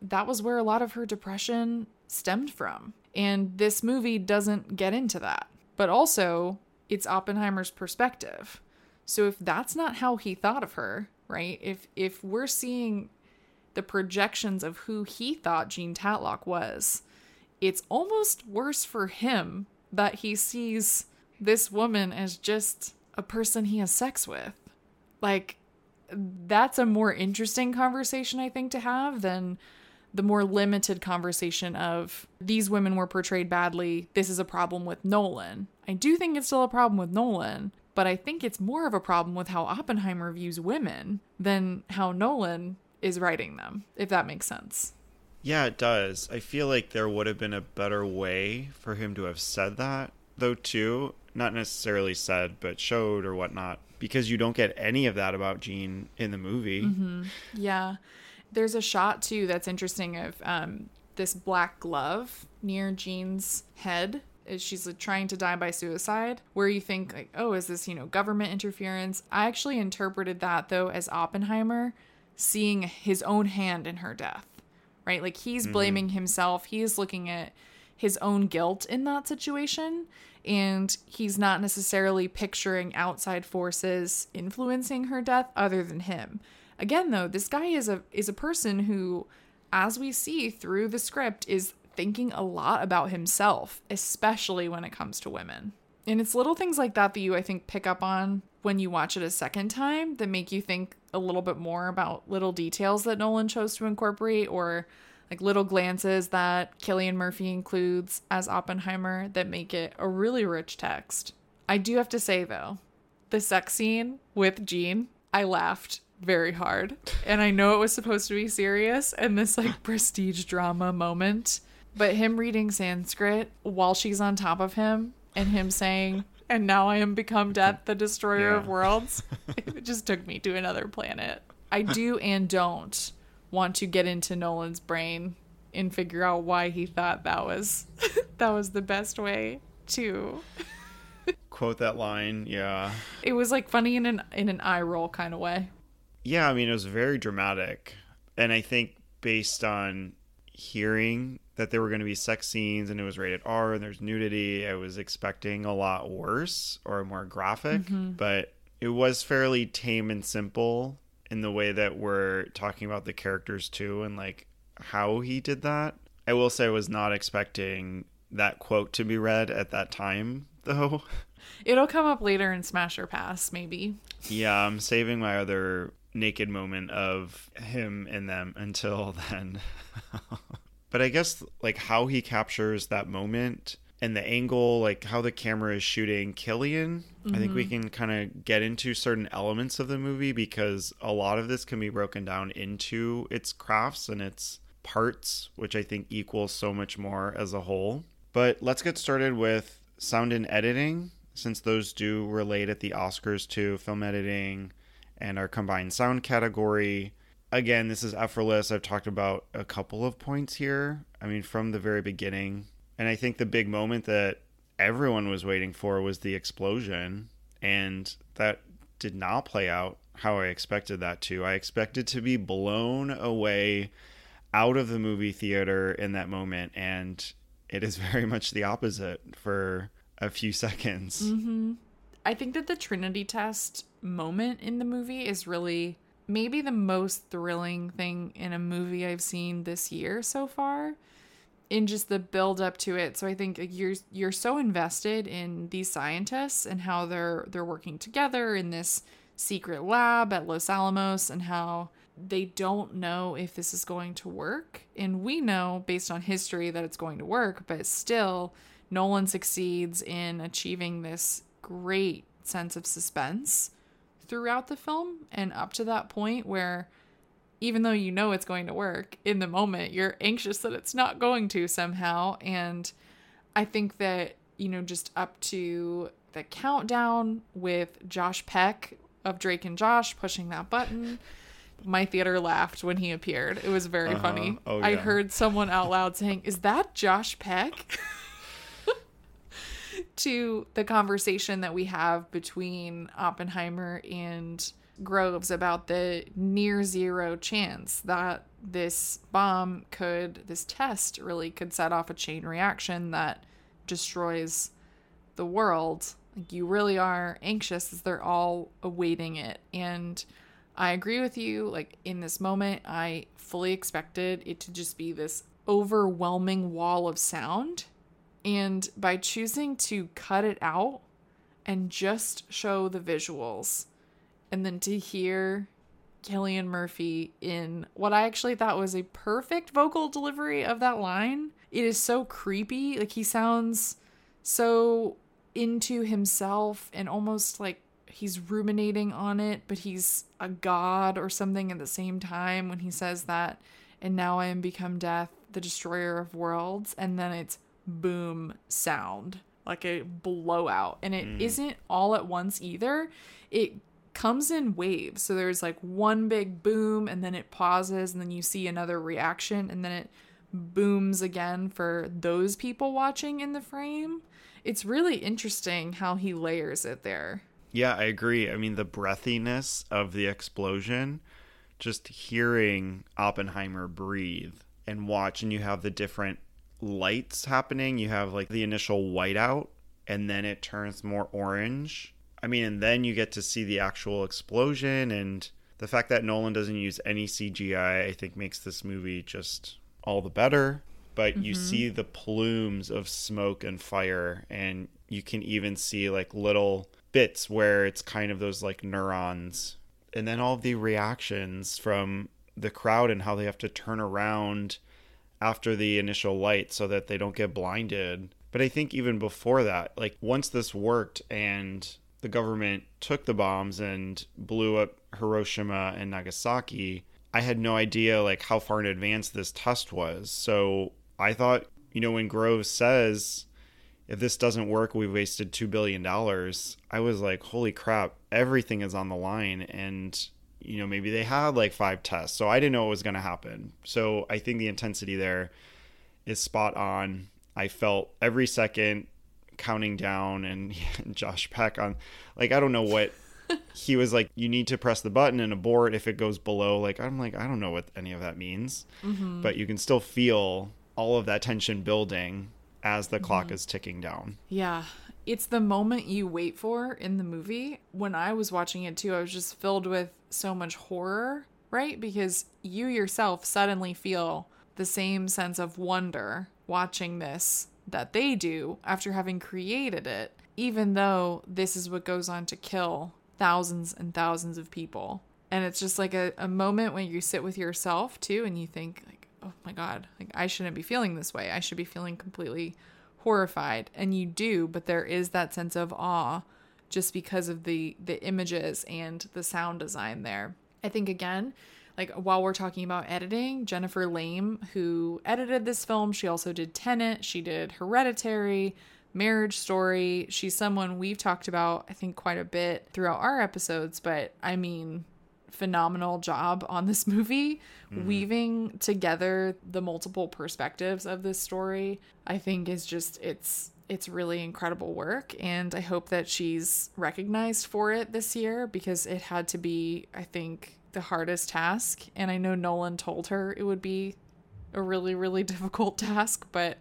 Speaker 1: That was where a lot of her depression stemmed from. And this movie doesn't get into that. But also, it's Oppenheimer's perspective. So if that's not how he thought of her, right? If if we're seeing the projections of who he thought Jean Tatlock was, it's almost worse for him that he sees this woman as just a person he has sex with. Like, that's a more interesting conversation, I think, to have than the more limited conversation of these women were portrayed badly. This is a problem with Nolan. I do think it's still a problem with Nolan, but I think it's more of a problem with how Oppenheimer views women than how Nolan is writing them, if that makes sense.
Speaker 2: Yeah, it does. I feel like there would have been a better way for him to have said that, though, too. Not necessarily said, but showed or whatnot, because you don't get any of that about Jean in the movie.
Speaker 1: Mm-hmm. Yeah. There's a shot, too, that's interesting of um, this black glove near Jean's head she's like, trying to die by suicide, where you think, like, oh, is this, you know, government interference? I actually interpreted that, though, as Oppenheimer seeing his own hand in her death right? Like he's mm-hmm. blaming mm-hmm. himself. He's looking at his own guilt in that situation and he's not necessarily picturing outside forces influencing her death other than him. Again though, this guy is a is a person who as we see through the script is thinking a lot about himself, especially when it comes to women. And it's little things like that that you I think pick up on when you watch it a second time that make you think a little bit more about little details that Nolan chose to incorporate or like little glances that Cillian Murphy includes as Oppenheimer that make it a really rich text. I do have to say though, the sex scene with Jean, I laughed very hard. And I know it was supposed to be serious and this like *laughs* prestige drama moment, but him reading Sanskrit while she's on top of him and him saying, and now I am become death, the destroyer yeah. of worlds. *laughs* it just took me to another planet. I do and don't want to get into Nolan's brain and figure out why he thought that was *laughs* that was the best way to *laughs*
Speaker 2: quote that line. Yeah.
Speaker 1: It was like funny in an in an eye roll kind of way.
Speaker 2: Yeah, I mean it was very dramatic. And I think based on hearing that there were going to be sex scenes and it was rated R and there's nudity, I was expecting a lot worse or more graphic, mm-hmm. but it was fairly tame and simple in the way that we're talking about the characters too and like how he did that. I will say I was not expecting that quote to be read at that time *laughs* though.
Speaker 1: It'll come up later in Smash or Pass, maybe.
Speaker 2: Yeah, I'm saving my other naked moment of him and them until *laughs* then. but I guess like how he captures that moment and the angle, like how the camera is shooting Cillian, mm-hmm. I think we mm-hmm. can kind of get into certain elements of the movie because a lot of this can be broken down into its crafts and its parts, which I think equals so much more as a whole. But let's get started with sound and editing, since those do relate at the Oscars to film editing and our combined sound category. Again, this is effortless. I've talked about a couple of points here. I mean, from the very beginning, and I think the big moment that everyone was waiting for was the explosion. And that did not play out how I expected that to. I expected to be blown away out of the movie theater in that moment. And it is *laughs* very much the opposite for a few seconds.
Speaker 1: Mm-hmm. I think that the Trinity test moment in the movie is really maybe the most thrilling thing in a movie I've seen this year so far in just the build up to it. So I think you're you're so invested in these scientists and how they're they're working together in this secret lab at Los Alamos and how they don't know if this is going to work. And we know based on history that it's going to work, but still Nolan succeeds in achieving this great sense of suspense throughout the film and up to that point where even though you know it's going to work in the moment you're anxious that it's not going to somehow. And i think that you know just up to the countdown with josh peck of drake and josh pushing that button my theater laughed when he appeared. It was very
Speaker 2: Uh-huh.
Speaker 1: funny.
Speaker 2: Oh,
Speaker 1: i heard someone out loud saying is that josh peck *laughs* to the conversation that we have between Oppenheimer and Groves about the near zero chance that this bomb could, this test really could set off a chain reaction that destroys the world. Like you really are anxious as they're all awaiting it. And I agree with you. Like in this moment, I fully expected it to just be this overwhelming wall of sound. And by choosing to cut it out and just show the visuals, and then to hear Cillian Murphy in what I actually thought was a perfect vocal delivery of that line, it is so creepy. Like he sounds so into himself and almost like he's ruminating on it, but he's a god or something at the same time when he says that. And now I am become death, the destroyer of worlds. And then it's boom sound, like a blowout. And it mm. not all at once either. It comes in waves. So there's like one big boom and then it pauses and then you see another reaction and then it booms again for those people watching in the frame. It's really interesting how he layers it there.
Speaker 2: Yeah, I agree. I mean, the breathiness of the explosion, just hearing Oppenheimer breathe and watch, and you have the different lights happening. You have like the initial whiteout, and then it turns more orange. I mean, and then you get to see the actual explosion, and the fact that Nolan doesn't use any CGI, I think, makes this movie just all the better. But you mm-hmm. see the plumes of smoke and fire, and you can even see like little bits where it's kind of those like neurons and then all the reactions from the crowd and how they have to turn around after the initial light so that they don't get blinded but i think even before that like once this worked and the government took the bombs and blew up hiroshima and nagasaki i had no idea like how far in advance this test was so i thought you know when groves says if this doesn't work, we've wasted $2 billion. I was like, holy crap, everything is on the line. And, you know, maybe they had like five tests. So I didn't know what was going to happen. So I think the intensity there is spot on. I felt every second counting down and *laughs* Josh Peck on, like, I don't know what. *laughs* he was like, you need to press the button and abort if it goes below. Like, I'm like, I don't know what any of that means. Mm-hmm. But you can still feel all of that tension building as the clock mm-hmm. is ticking down.
Speaker 1: Yeah. It's the moment you wait for in the movie. When I was watching it too, I was just filled with so much horror, right? Because you yourself suddenly feel the same sense of wonder watching this that they do after having created it, even though this is what goes on to kill thousands and thousands of people. And it's just like a, a moment when you sit with yourself too and you think like, oh my god, like I shouldn't be feeling this way. I should be feeling completely horrified. And you do, but there is that sense of awe just because of the the images and the sound design there. I think again, like while we're talking about editing, Jennifer Lame, who edited this film, she also did tenet she did Hereditary, Marriage Story. She's someone we've talked about, I think, quite a bit throughout our episodes, but I mean, phenomenal job on this movie mm-hmm. weaving together the multiple perspectives of this story i think is just it's it's really incredible work. And i hope that she's recognized for it this year because it had to be i think the hardest task. And i know nolan told her it would be a really really *laughs* difficult task but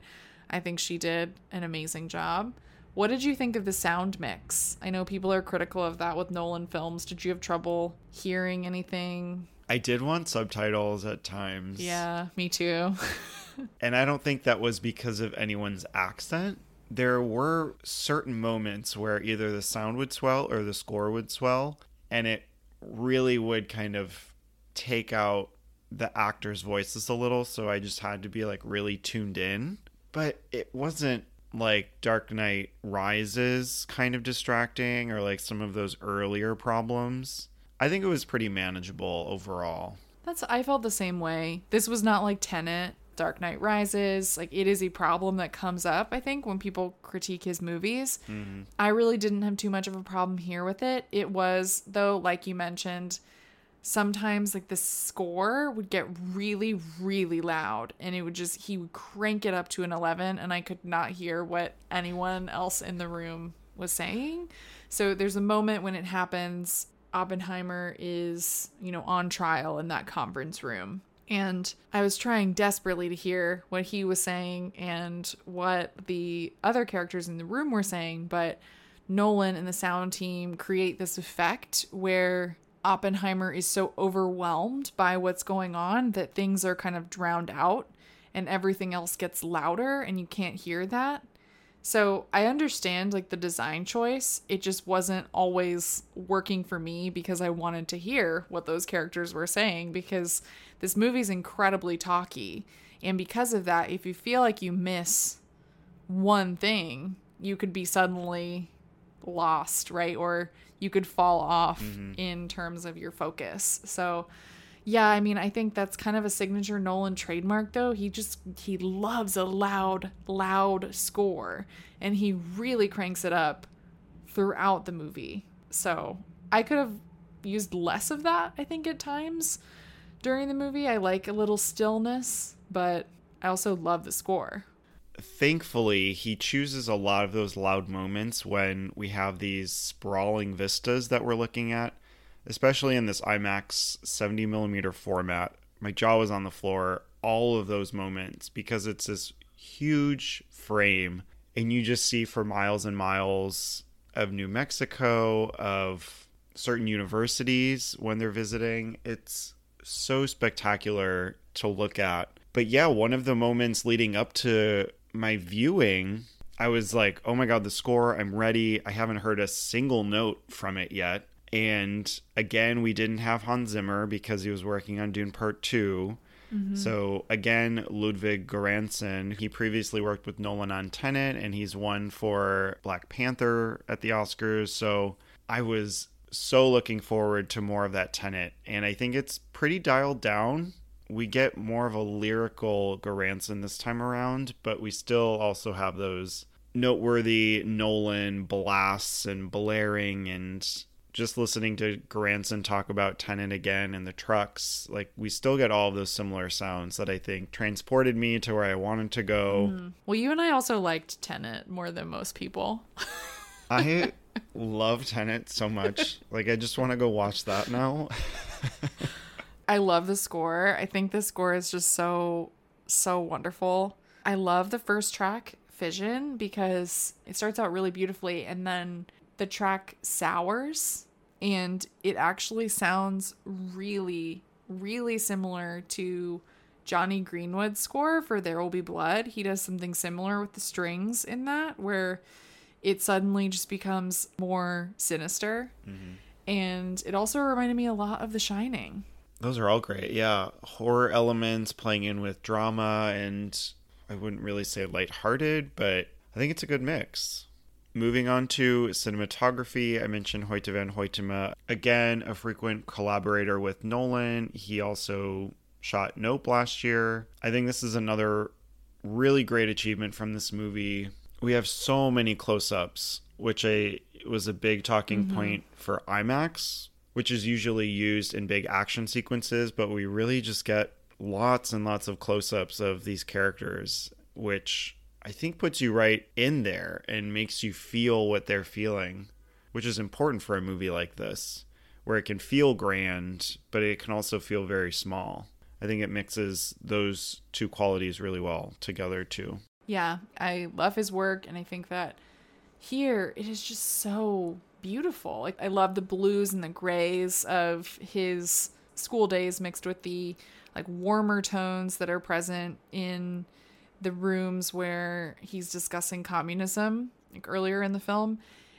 Speaker 1: i think she did an amazing job what did you think of the sound mix? I know people are critical of that with Nolan films. Did you have trouble hearing anything?
Speaker 2: I did want subtitles at times.
Speaker 1: Yeah, me too. *laughs*
Speaker 2: And I don't think that was because of anyone's accent. There were certain moments where either the sound would swell or the score would swell, and it really would kind of take out the actors' voices a little. So I just had to be like really tuned in. But it wasn't like Dark Knight Rises kind of distracting or like some of those earlier problems. I think it was pretty manageable overall.
Speaker 1: That's I felt the same way. This was not like Tenet, Dark Knight Rises. Like it is a problem that comes up, I think, when people critique his movies. Mm-hmm. I really didn't have too much of a problem here with it. It was though, like you mentioned, sometimes like the score would get really really loud and it would just he would crank it up to an 11 and I could not hear what anyone else in the room was saying. So there's a moment when it happens Oppenheimer is, you know, on trial in that conference room. And I was trying desperately to hear what he was saying and what the other characters in the room were saying, but Nolan and the sound team create this effect where Oppenheimer is so overwhelmed by what's going on that things are kind of drowned out and everything else gets louder and you can't hear that. So I understand like the design choice. It just wasn't always working for me because I wanted to hear what those characters were saying because this movie's incredibly talky. And because of that, if you feel like you miss one thing, you could be suddenly lost, right? Or you could fall off mm-hmm. in terms of your focus. So, yeah, I mean, I think that's kind of a signature Nolan trademark though. He just he loves a loud, loud score and he really cranks it up throughout the movie. So, I could have used less of that, I think at times during the movie. I like a little stillness, but I also love the score
Speaker 2: thankfully, he chooses a lot of those loud moments when we have these sprawling vistas that we're looking at, especially in this IMAX 70 millimeter format. My jaw was on the floor all of those moments because it's this huge frame, and you just see for miles and miles of New Mexico, of certain universities when they're visiting. It's so spectacular to look at. But yeah, one of the moments leading up to my viewing, I was like, oh my God, the score, I'm ready. I haven't heard a single note from it yet. And again, we didn't have Hans Zimmer because he was working on Dune Part 2. Mm-hmm. So again, Ludwig Göransson, he previously worked with Nolan on Tenet and he's won for Black Panther at the Oscars. So I was so looking forward to more of that Tenet. And I think it's pretty dialed down we get more of a lyrical Göransson this time around, but we still also have those noteworthy Nolan blasts and blaring and just listening to Göransson talk about Tenet again and the trucks, like we still get all of those similar sounds that I think transported me to where I wanted to go. Mm.
Speaker 1: Well, you and I also liked Tenet more than most people. *laughs*
Speaker 2: I love Tenet so much. Like I just want to go watch that now. *laughs*
Speaker 1: I love the score. I think the score is just so so wonderful. I love the first track, Fission, because it starts out really beautifully and then the track sours and it actually sounds really really similar to Jonny Greenwood's score for There Will Be Blood. He does something similar with the strings in that where it suddenly just becomes more sinister. Mm-hmm. And it also reminded me a lot of The Shining.
Speaker 2: Those are all great. Yeah. Horror elements playing in with drama and I wouldn't really say lighthearted, but I think it's a good mix. Moving on to cinematography, I mentioned Hoyte van Hoytema. Again, a frequent collaborator with Nolan. He also shot Nope last year. I think this is another really great achievement from this movie. We have so many close ups, which I was a big talking mm-hmm. point for IMAX which is usually used in big action sequences, but we really just get lots and lots of close ups of these characters, which I think puts you right in there and makes you feel what they're feeling, which is important for a movie like this, where it can feel grand, but it can also feel very small. I think it mixes those two qualities really well together, too.
Speaker 1: Yeah, I love his work, and I think that here it is just so beautiful. Like I love the blues and the grays of his school days mixed with the like warmer tones that are present in the rooms where he's discussing communism like earlier in the film.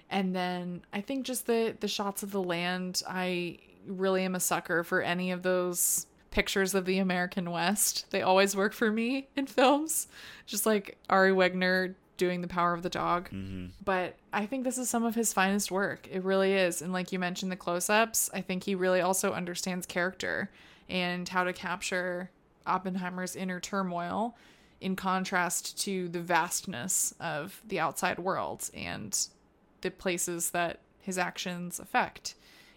Speaker 1: And then I think just the the shots of the land, I really am a sucker for any of those pictures of the American West. They always work for me in films. Just like Ari Wegner doing the power of the dog. Mm-hmm. But I think this is some of his finest work. It really is. And like you mentioned, the close ups, I think he really also understands character and how to capture Oppenheimer's inner turmoil in contrast to the vastness of the outside world and the places that his actions affect.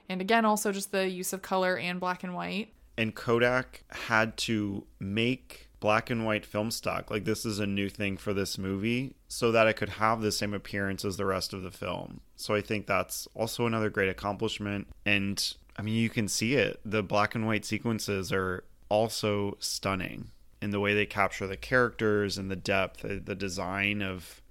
Speaker 1: And again, also just the use of color and black and white.
Speaker 2: and Kodak had to make black and white film stock. Like this is a new thing for this movie so that it could have the same appearance as the rest of the film. So I think that's also another great accomplishment and I mean you can see it. The black and white sequences are also stunning in the way they capture the characters and the depth, the, the design of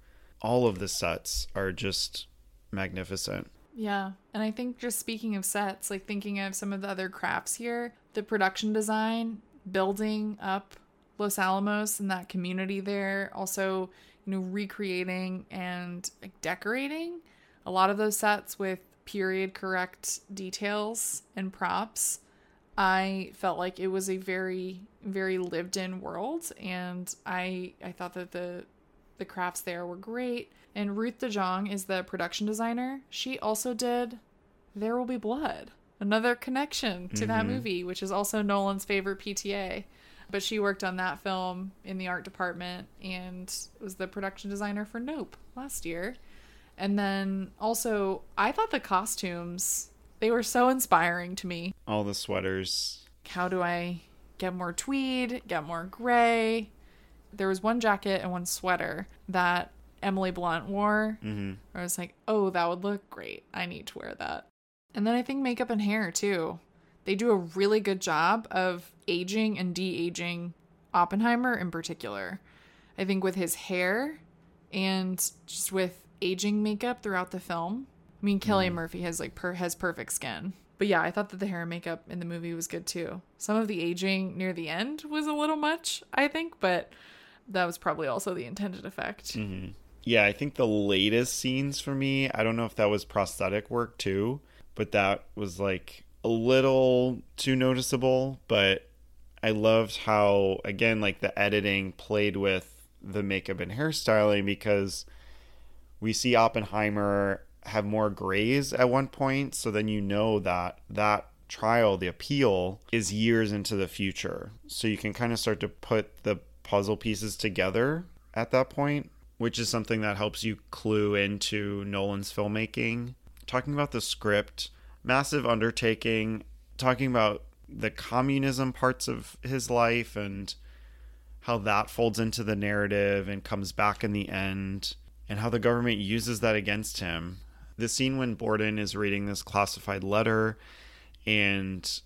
Speaker 2: all of the sets are just magnificent.
Speaker 1: Yeah. And I think just speaking of sets, like thinking of some of the other crafts here, the production design, building up Los Alamos and that community there, also, you know, recreating and like decorating a lot of those sets with period correct details and props. I felt like it was a very very lived in world and I I thought that the the crafts there were great. And Ruth DeJong is the production designer. She also did There Will Be Blood, another connection to that mm-hmm. movie, which is also Nolan's favorite PTA. But she worked on that film in the art department and was the production designer for Nope last year. And then also, I thought the costumes, they were so inspiring to me.
Speaker 2: All the sweaters.
Speaker 1: How do I get more tweed, get more gray? There was one jacket and one sweater that Emily Blunt wore.
Speaker 2: hmm
Speaker 1: I was like, oh, that would look great. I need to wear that. And then I think makeup and hair too. They do a really good job of aging and de aging Oppenheimer in particular. I think with his hair and just with aging makeup throughout the film. I mean, Cillian mm. Murphy has like per has perfect skin. But yeah, I thought that the hair and makeup in the movie was good too. Some of the aging near the end was a little much, I think, but that was probably also the intended effect. Mm-hmm.
Speaker 2: Yeah, I think the latest scenes for me, I don't know if that was prosthetic work too, but that was like a little too noticeable. But I loved how, again, like the editing played with the makeup and hairstyling because we see Oppenheimer have more grays at one point. So then you know that that trial, the appeal, is years into the future. So you can kind of start to put the puzzle pieces together at that point, which is something that helps you clue into Nolan's filmmaking. Talking about the script, massive undertaking, talking about the communism parts of his life and how that folds into the narrative and comes back in the end, and how the government uses that against him. The scene when Borden is reading this classified letter and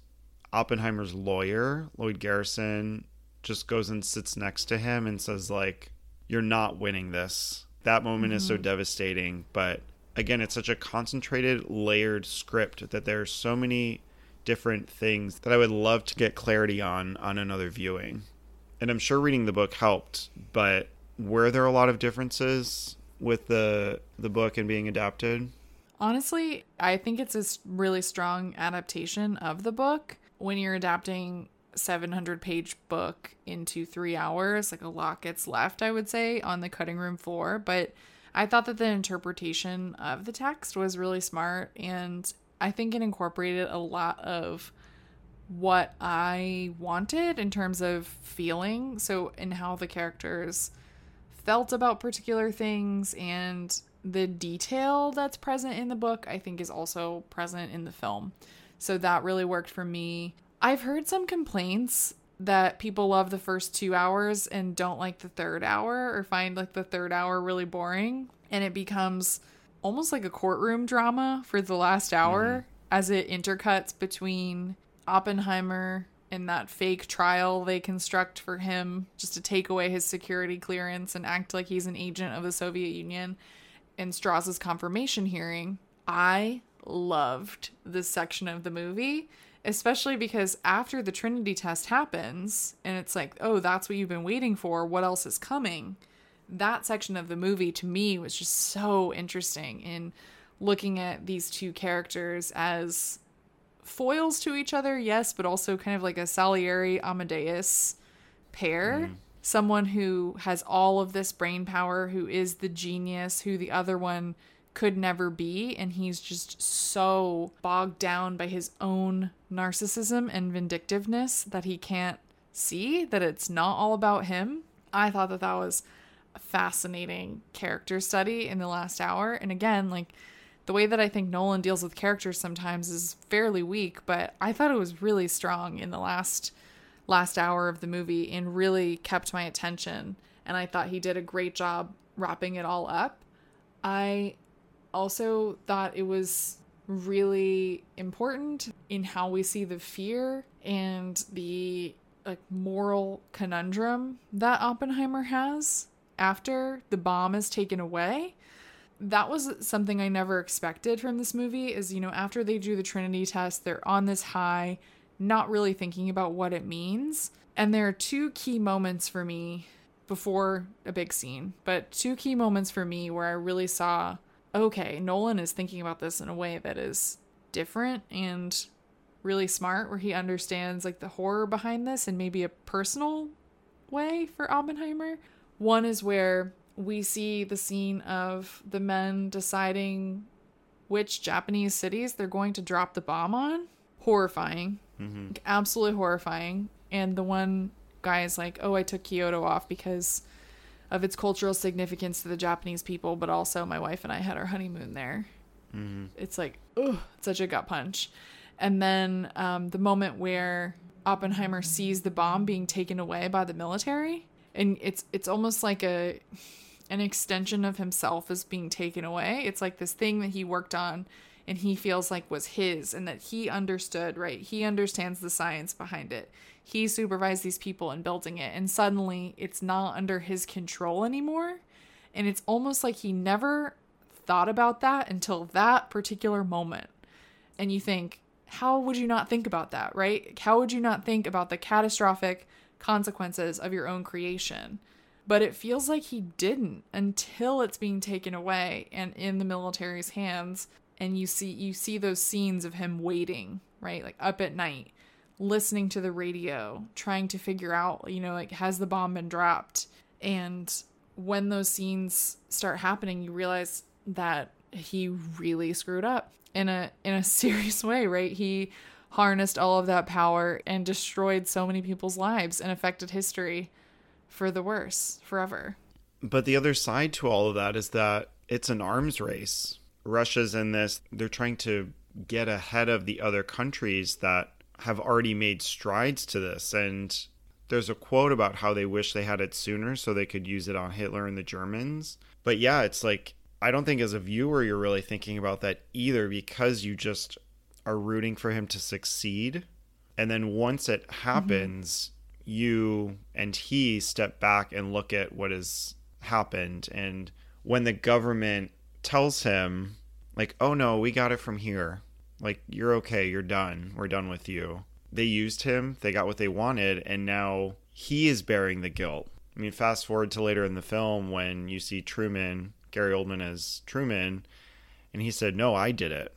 Speaker 2: Oppenheimer's lawyer, Lloyd Garrison, just goes and sits next to him and says like you're not winning this. That moment is so mm-hmm. devastating, but again, it's such a concentrated, layered script that there are so many different things that I would love to get clarity on on another viewing. And I'm sure reading the book helped, but were there a lot of differences with the the book and being adapted?
Speaker 1: Honestly, I think it's a really strong adaptation of the book. When you're adapting 700 page book into three hours, like a lot gets left, I would say, on the cutting room floor. But I thought that the interpretation of the text was really smart, and I think it incorporated a lot of what I wanted in terms of feeling. So, in how the characters felt about particular things and the detail that's present in the book, I think is also present in the film. So, that really worked for me. I've heard some complaints that people love the first two hours and don't like the third hour or find like the third hour really boring. And it becomes almost like a courtroom drama for the last hour mm-hmm. as it intercuts between Oppenheimer and that fake trial they construct for him just to take away his security clearance and act like he's an agent of the Soviet Union and Strauss's confirmation hearing. I loved this section of the movie, especially because after the Trinity test happens and it's like, oh, that's what you've been waiting for. What else is coming? That section of the movie to me was just so interesting in looking at these two characters as foils to each other, yes, but also kind of like a Salieri Amadeus pair. Mm-hmm. someone who has all of this brain power, who is the genius, who the other one could never be. And he's just so bogged down by his own narcissism and vindictiveness that he can't see that it's not all about him. I thought that that was fascinating character study in the last hour. And again, like the way that I think Nolan deals with characters sometimes is fairly weak, but I thought it was really strong in the last last hour of the movie and really kept my attention. And I thought he did a great job wrapping it all up. I also thought it was really important in how we see the fear and the like moral conundrum that Oppenheimer has after the bomb is taken away. That was something I never expected from this movie is you know after they do the trinity test they're on this high not really thinking about what it means. And there are two key moments for me before a big scene, but two key moments for me where I really saw okay, Nolan is thinking about this in a way that is different and really smart, where he understands like the horror behind this and maybe a personal way for Oppenheimer. One is where we see the scene of the men deciding which Japanese cities they're going to drop the bomb on. Horrifying. Mm-hmm. Absolutely horrifying. And the one guy is like, oh, I took Kyoto off because of its cultural significance to the Japanese people, but also my wife and I had our honeymoon there. Mm-hmm. It's like, oh, such a gut punch. And then um, the moment where Oppenheimer sees the bomb being taken away by the military, and it's it's almost like a an extension of himself is being taken away. It's like this thing that he worked on and he feels like was his and that he understood, right? He understands the science behind it. He supervised these people in building it and suddenly it's not under his control anymore. And it's almost like he never thought about that until that particular moment. And you think, how would you not think about that, right? How would you not think about the catastrophic consequences of your own creation? But it feels like he didn't until it's being taken away and in the military's hands and you see you see those scenes of him waiting, right? Like up at night, listening to the radio, trying to figure out, you know, like has the bomb been dropped? And when those scenes start happening, you realize that he really screwed up in a in a *laughs* serious way, right? He harnessed all of that power and destroyed so many people's lives and affected history for the worse forever.
Speaker 2: But the other side to all of that is that it's an arms race Russia's in this. They're trying to get ahead of the other countries that have already made strides to this. And there's a quote about how they wish they had it sooner so they could use it on Hitler and the Germans. But yeah, it's like, I don't think as a viewer you're really thinking about that either because you just are rooting for him to succeed. And then once it happens, mm-hmm. you and he step back and look at what has happened. And when the government tells him like, "Oh no, we got it from here. Like you're okay, you're done. We're done with you." They used him, they got what they wanted, and now he is bearing the guilt. I mean, fast forward to later in the film when you see Truman, Gary Oldman as Truman, and he said, "No, I did it.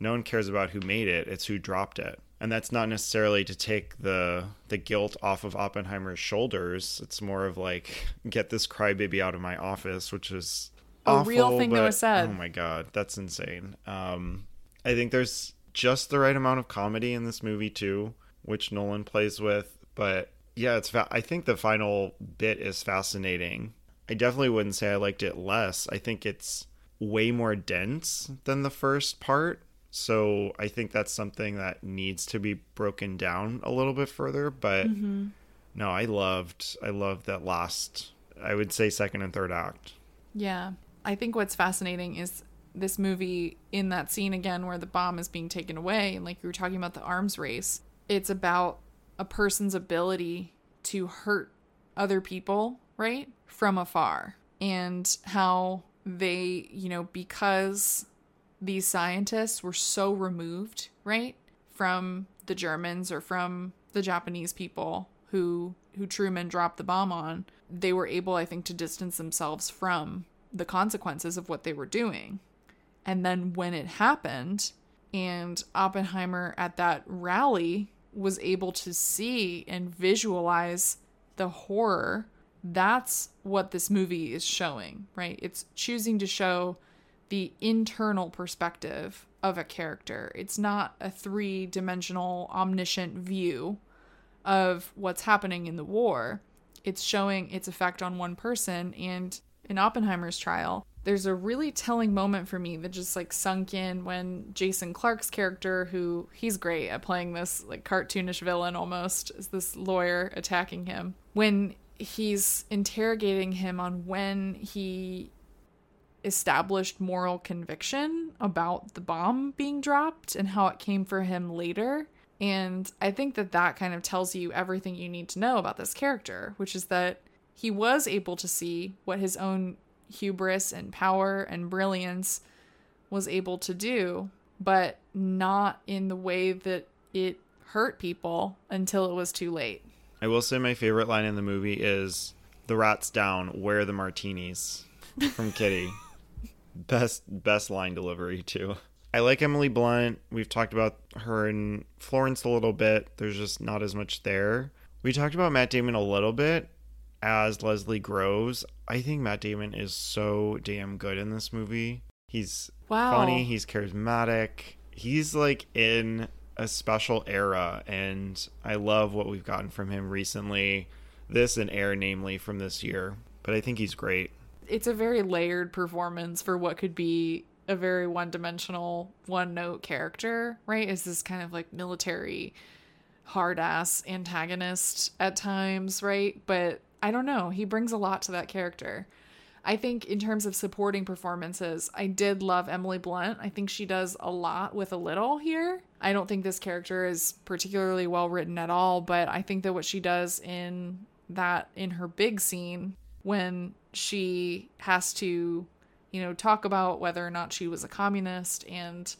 Speaker 2: No one cares about who made it, it's who dropped it." And that's not necessarily to take the the guilt off of Oppenheimer's shoulders. It's more of like *laughs* get this crybaby out of my office, which is awful, real thing but, that was said. Oh my god, that's insane. Um, I think there's just the right amount of comedy in this movie too, which Nolan plays with. But yeah, it's. Fa- I think the final bit is fascinating. I definitely wouldn't say I liked it less. I think it's way more dense than the first part. So I think that's something that needs to be broken down a little bit further. But mm-hmm. no, I loved I loved that last I would say second and third act.
Speaker 1: Yeah. I think what's fascinating is this movie in that scene again where the bomb is being taken away and like you were talking about the arms race it's about a person's ability to hurt other people right from afar and how they you know because these scientists were so removed right from the germans or from the japanese people who who truman dropped the bomb on they were able i think to distance themselves from the consequences of what they were doing. And then when it happened, and Oppenheimer at that rally was able to see and visualize the horror, that's what this movie is showing, right? It's choosing to show the internal perspective of a character. It's not a three dimensional, omniscient view of what's happening in the war. It's showing its effect on one person. And in Oppenheimer's trial, there's a really telling moment for me that just like sunk in when Jason Clarke's character, who he's great at playing this like cartoonish villain almost, is this lawyer attacking him. When he's interrogating him on when he established moral conviction about the bomb being dropped and how it came for him later. And I think that that kind of tells you everything you need to know about this character, which is that he was able to see what his own hubris and power and brilliance was able to do, but not in the way that it hurt people until it was too late.
Speaker 2: I will say my favorite line in the movie is the rat's down, where the martinis? From Kitty. *laughs* best best line delivery too. I like Emily Blunt. We've talked about her in Florence a little bit. There's just not as much there. We talked about Matt Damon a little bit as Leslie Groves. I think Matt Damon is so damn good in this movie. He's
Speaker 1: Wow.
Speaker 2: funny, he's charismatic. He's like in a special era and I love what we've gotten from him recently. This and Air namely from this year. But I think he's great.
Speaker 1: It's a very layered performance for what could be a very one dimensional, one note character, right? Is this kind of like military hard ass antagonist at times, right? But I don't know. He brings a lot to that character. I think in terms of supporting performances, I did love Emily Blunt. I think she does a lot with a little here. I don't think this character is particularly well written at all, but I think that what she does in that in her big scene when she has to, you know, talk about whether or not she was a communist and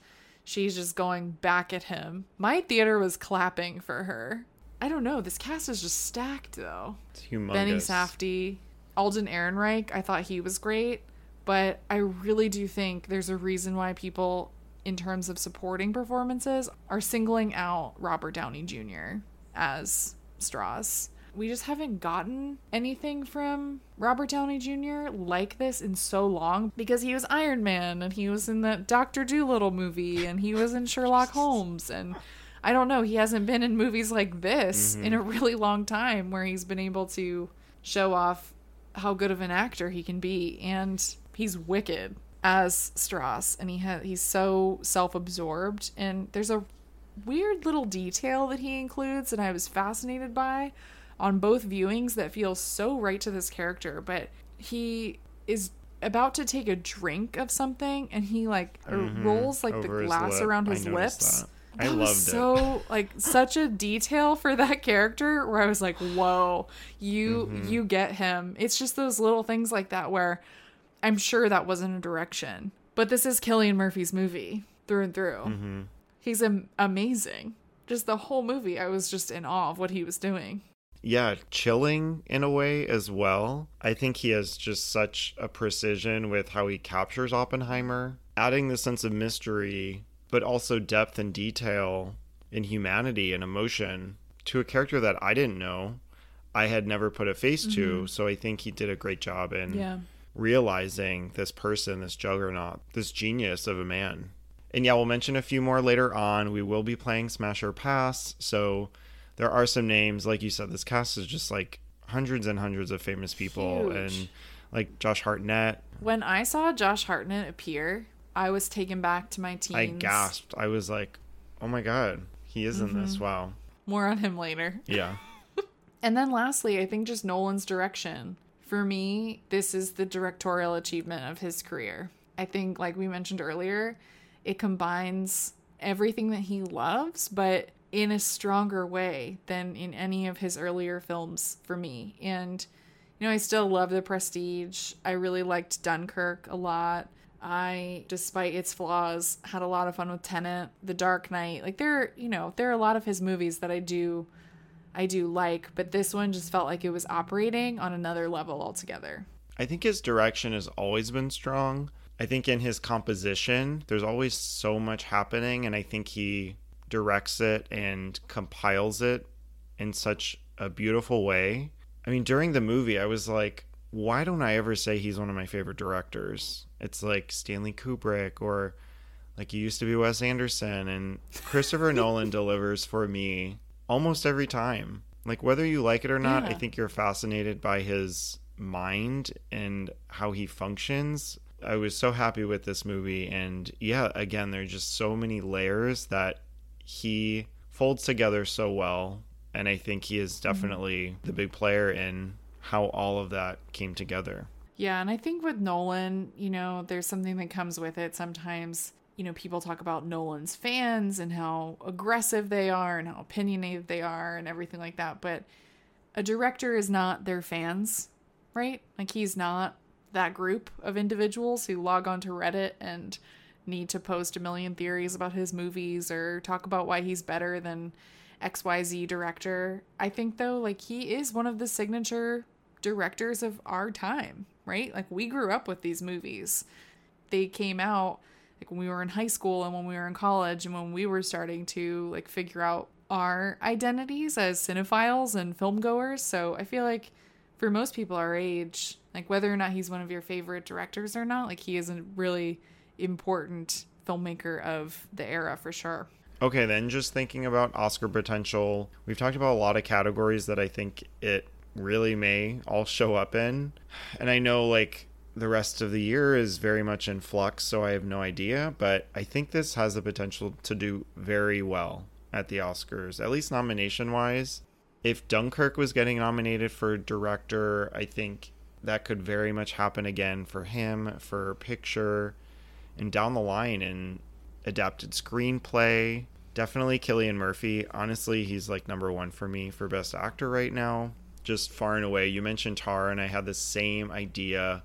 Speaker 1: she's just going back at him. My theater was clapping for her. I don't know. This cast is just stacked though.
Speaker 2: It's humongous.
Speaker 1: Benny Safdie, Alden Ehrenreich, I thought he was great, but I really do think there's a reason why people, in terms of supporting performances, are singling out Robert Downey Jr. as Strauss. We just haven't gotten anything from Robert Downey Jr. like this in so long because he was Iron Man and he was in that Doctor Dolittle movie and he was in Sherlock Holmes. And I don't know, he hasn't been in movies like this mm-hmm. in a really long time where he's been able to show off how good of an actor he can be. And he's wicked as Strauss and he ha- he's so self-absorbed. And there's a weird little detail that he includes that I was fascinated by on both viewings that feels so right to this character but he is about to take a drink of something and he like er- rolls like the
Speaker 2: Mm-hmm. Over his
Speaker 1: glass around his lips
Speaker 2: that. I
Speaker 1: that
Speaker 2: loved
Speaker 1: was
Speaker 2: it.
Speaker 1: so like such a detail for that character where I was like, "Whoa, you
Speaker 2: Mm-hmm.
Speaker 1: you get him." It's just those little things like that where I'm sure that wasn't a direction, but this is Cillian Murphy's movie through and through.
Speaker 2: Mm-hmm.
Speaker 1: He's am- amazing. Just the whole movie, I was just in awe of what he was doing.
Speaker 2: Yeah, chilling in a way as well. I think he has just such a precision with how he captures Oppenheimer, adding the sense of mystery, but also depth and detail and humanity and emotion to a character that I didn't know. I had never put a face to, mm-hmm. so I think he did a great job in
Speaker 1: Yeah.
Speaker 2: realizing this person, this juggernaut, this genius of a man. And yeah, we'll mention a few more later on. We will be playing Smash or Pass, so there are some names. Like you said, this cast is just like hundreds and hundreds of famous people,
Speaker 1: Huge.
Speaker 2: and like Josh Hartnett.
Speaker 1: When I saw Josh Hartnett appear, I was taken back to my teens.
Speaker 2: I gasped. I was like, "Oh my god, he is in
Speaker 1: Mm-hmm.
Speaker 2: this! Wow."
Speaker 1: More on him later. *laughs*
Speaker 2: Yeah,
Speaker 1: And then lastly, I think just Nolan's direction. For me, this is the directorial achievement of his career. I think, like we mentioned earlier, it combines everything that he loves, but in a stronger way than in any of his earlier films for me. And, you know, I still love The Prestige. I really liked Dunkirk a lot. I, despite its flaws, had a lot of fun with Tenet, The Dark Knight. Like there, you know, there are a lot of his movies that I do I do like, but this one just felt like it was operating on another level altogether.
Speaker 2: I think his direction has always been strong. I think in his composition, there's always so much happening, and I think he directs it and compiles it in such a beautiful way. I mean, during the movie, I was like, why don't I ever say he's one of my favorite directors? It's like Stanley Kubrick or like he used to be Wes Anderson and Christopher *laughs* Nolan delivers for me almost every time. Like whether you like it or not, yeah. I think you're fascinated by his mind and how he functions. I was so happy with this movie and yeah, again, there're just so many layers that he folds together so well and I think he is mm-hmm. definitely the big player in how all of that came together.
Speaker 1: Yeah, and I think with Nolan, you know, there's something that comes with it. Sometimes, you know, people talk about Nolan's fans and how aggressive they are and how opinionated they are and everything like that. But a director is not their fans, right? Like, he's not that group of individuals who log onto Reddit and need to post a million theories about his movies or talk about why he's better than XYZ director. I think though like he is one of the signature directors of our time, right? Like we grew up with these movies. They came out like when we were in high school and when we were in college and when we were starting to like figure out our identities as cinephiles and film goers. So I feel like for most people our age, like whether or not he's one of your favorite directors or not, like he is a really important filmmaker of the era for sure.
Speaker 2: Okay, then just thinking about Oscar potential, we've talked about a lot of categories that I think it really may all show up in. And I know like the rest of the year is very much in flux, so I have no idea, but I think this has the potential to do very well at the Oscars, at least nomination wise. If Dunkirk was getting nominated for director, I think that could very much happen again for him, for picture, and down the line in adapted screenplay. Definitely Cillian Murphy. Honestly, he's like number one for me for best actor right now. Just far and away. You mentioned Tar, and I had the same idea.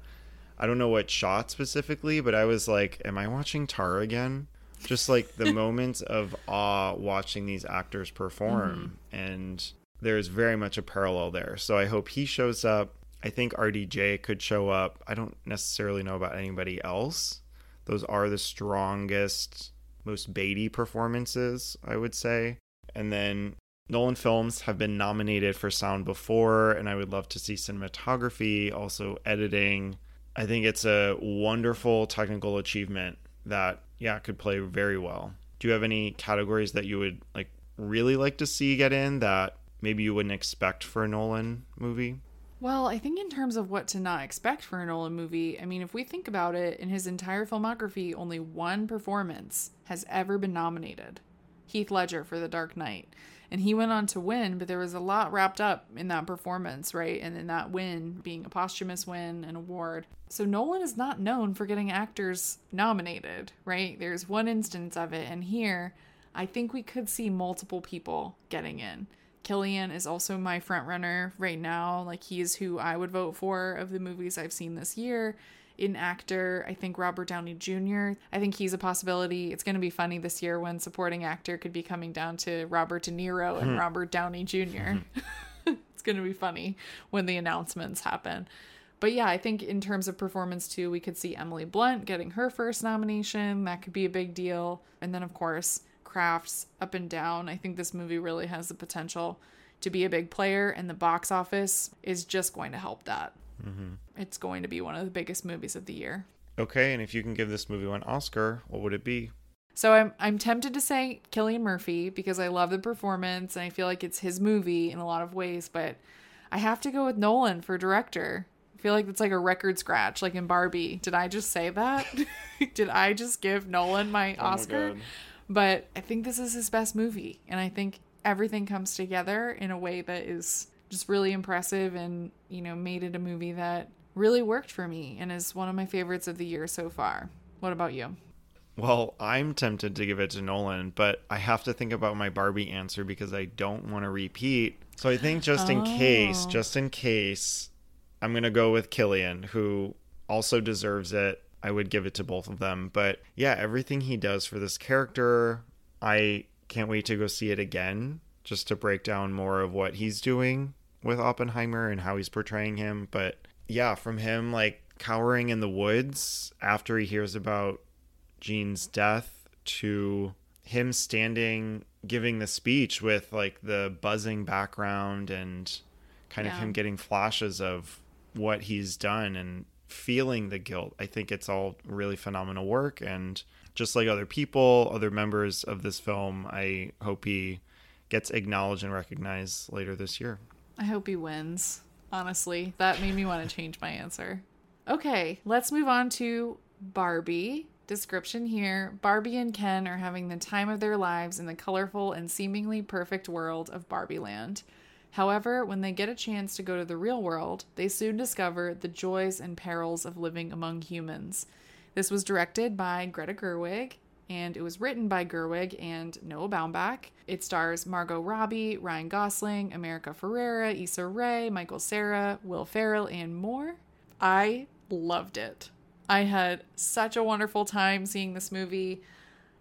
Speaker 2: I don't know what shot specifically, but I was like, am I watching Tar again? Just like the *laughs* moments of awe watching these actors perform. Mm-hmm. And there's very much a parallel there. So I hope he shows up. I think RDJ could show up. I don't necessarily know about anybody else. Those are the strongest most baity performances, I would say. And then Nolan films have been nominated for sound before, and I would love to see cinematography, also editing. I think it's a wonderful technical achievement that, yeah, could play very well. Do you have any categories that you would like really like to see get in that maybe you wouldn't expect for a Nolan movie?
Speaker 1: Well, I think in terms of what to not expect for a Nolan movie, I mean, if we think about it, in his entire filmography, only one performance has ever been nominated Heath Ledger for The Dark Knight. And he went on to win, but there was a lot wrapped up in that performance, right? And in that win being a posthumous win, an award. So Nolan is not known for getting actors nominated, right? There's one instance of it. And here, I think we could see multiple people getting in. Cillian is also my front runner right now. Like he's who I would vote for of the movies I've seen this year. In actor, I think Robert Downey Jr. I think he's a possibility. It's going to be funny this year when supporting actor could be coming down to Robert De Niro and hmm. Robert Downey Jr. *laughs* it's going to be funny when the announcements happen. But yeah, I think in terms of performance too, we could see Emily Blunt getting her first nomination. That could be a big deal. And then of course, crafts up and down. I think this movie really has the potential to be a big player, and the box office is just going to help that. Mm-hmm. It's going to be one of the biggest movies of the year.
Speaker 2: Okay, and if you can give this movie one Oscar, what would it be?
Speaker 1: So I'm I'm tempted to say Cillian Murphy because I love the performance and I feel like it's his movie in a lot of ways, but I have to go with Nolan for director. I feel like it's like a record scratch, like in Barbie. Did I just say that? *laughs* Did I just give Nolan my oh Oscar? My but I think this is his best movie. And I think everything comes together in a way that is just really impressive and, you know, made it a movie that really worked for me and is one of my favorites of the year so far. What about you?
Speaker 2: Well, I'm tempted to give it to Nolan, but I have to think about my Barbie answer because I don't want to repeat. So I think just in oh. case, just in case, I'm going to go with Cillian, who also deserves it. I would give it to both of them. But yeah, everything he does for this character, I can't wait to go see it again just to break down more of what he's doing with Oppenheimer and how he's portraying him. But yeah, from him like cowering in the woods after he hears about Jean's death to him standing giving the speech with like the buzzing background and kind of him getting flashes of what he's done and feeling the guilt. I think it's all really phenomenal work. And just like other people, other members of this film, I hope he gets acknowledged and recognized later this year.
Speaker 1: I hope he wins. Honestly, that made me want to change my answer. Okay, let's move on to Barbie. Description here Barbie and Ken are having the time of their lives in the colorful and seemingly perfect world of Barbie Land. However, when they get a chance to go to the real world, they soon discover the joys and perils of living among humans. This was directed by Greta Gerwig and it was written by Gerwig and Noah Baumbach. It stars Margot Robbie, Ryan Gosling, America Ferrera, Issa Rae, Michael Cera, Will Ferrell, and more. I loved it. I had such a wonderful time seeing this movie.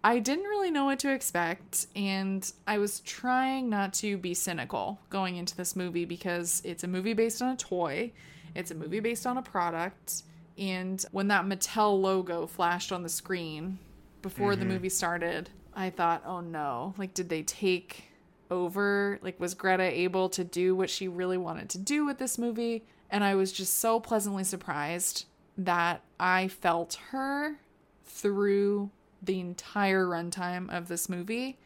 Speaker 1: I didn't really know what to expect, and I was trying not to be cynical going into this movie because it's a movie based on a toy, it's a movie based on a product, and when that Mattel logo flashed on the screen before the mm-hmm. movie started, I thought, oh no, like, did they take over? Like, was Greta able to do what she really wanted to do with this movie? And I was just so pleasantly surprised that I felt her through the entire runtime of this movie.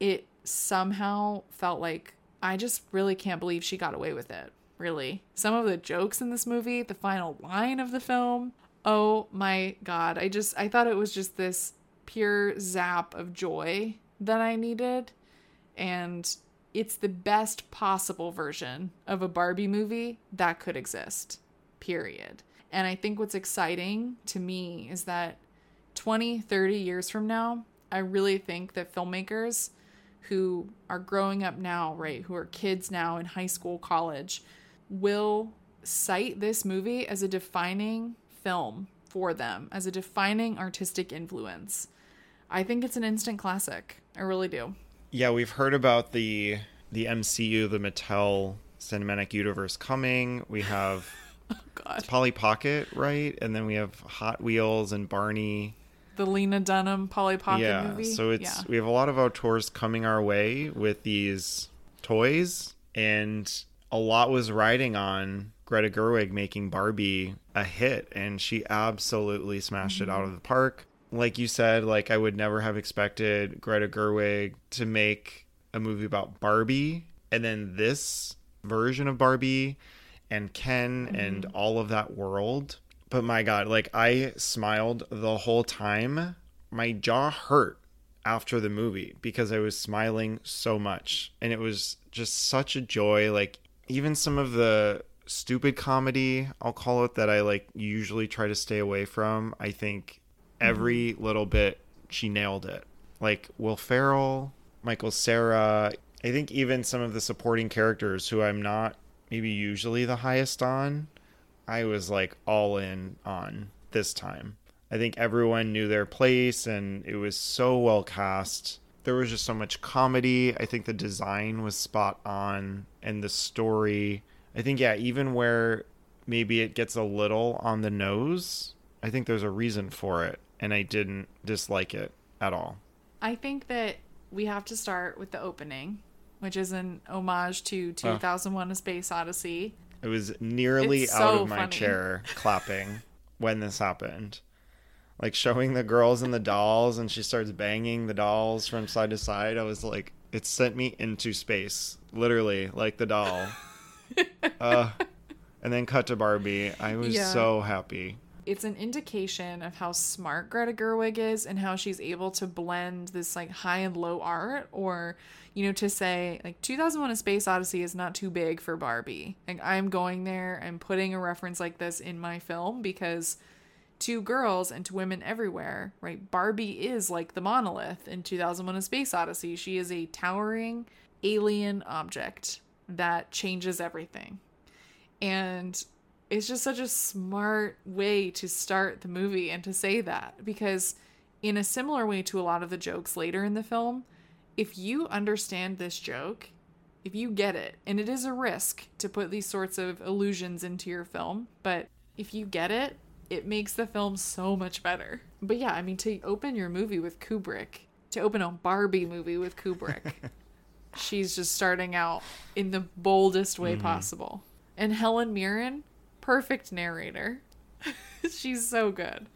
Speaker 1: It somehow felt like I just really can't believe she got away with it. Really. Some of the jokes in this movie, the final line of the film, oh my god. I just I thought it was just this pure zap of joy that I needed and it's the best possible version of a Barbie movie that could exist. Period. And I think what's exciting to me is that 20, 30 years from now, I really think that filmmakers who are growing up now, right, who are kids now in high school, college, will cite this movie as a defining film for them, as a defining artistic influence. I think it's an instant classic. I really do.
Speaker 2: Yeah, we've heard about the the MCU, the Mattel Cinematic Universe coming. We have *laughs* oh,
Speaker 1: God.
Speaker 2: Polly Pocket, right? And then we have Hot Wheels and Barney.
Speaker 1: The Lena Dunham Polly Pocket
Speaker 2: yeah,
Speaker 1: movie.
Speaker 2: so it's
Speaker 1: yeah.
Speaker 2: we have a lot of auteurs coming our way with these toys, and a lot was riding on Greta Gerwig making Barbie a hit, and she absolutely smashed it out of mm-hmm. the park. Like you said, like I would never have expected Greta Gerwig to make a movie about Barbie, and then this version of Barbie and Ken and mm-hmm. all of that world. But my God, like I smiled the whole time. My jaw hurt after the movie because I was smiling so much. And it was just such a joy. Like, even some of the stupid comedy, I'll call it, that I like usually try to stay away from, I think every little bit she nailed it. Like Will Ferrell, Michael Cera, I think even some of the supporting characters who I'm not maybe usually the highest on, I was like all in on this time. I think everyone knew their place and it was so well cast. There was just so much comedy. I think the design was spot on and the story. I think, yeah, even where maybe it gets a little on the nose, I think there's a reason for it. And I didn't dislike it at all.
Speaker 1: I think that we have to start with the opening, which is an homage to 2001: A Space Odyssey.
Speaker 2: I was nearly
Speaker 1: It's
Speaker 2: out
Speaker 1: so
Speaker 2: of my
Speaker 1: funny.
Speaker 2: chair *laughs* clapping when this happened. Like showing the girls and the dolls, and she starts banging the dolls from side to side. I was like, it sent me into space, literally, like the doll. *laughs* uh, and then cut to Barbie. I was
Speaker 1: Yeah.
Speaker 2: so happy.
Speaker 1: It's an indication of how smart Greta Gerwig is and how she's able to blend this like high and low art or you know to say like 2001 a space odyssey is not too big for Barbie. Like I'm going there and putting a reference like this in my film because to girls and to women everywhere, right? Barbie is like the monolith in 2001 A Space Odyssey. She is a towering alien object that changes everything. And it's just such a smart way to start the movie and to say that because in a similar way to a lot of the jokes later in the film, if you understand this joke, if you get it, and it is a risk to put these sorts of illusions into your film, but if you get it, it makes the film so much better. But yeah, I mean, to open your movie with Kubrick, to open a Barbie movie with Kubrick, *laughs* she's just starting out in the boldest way mm-hmm. possible. And Helen Mirren, perfect narrator. *laughs* she's so good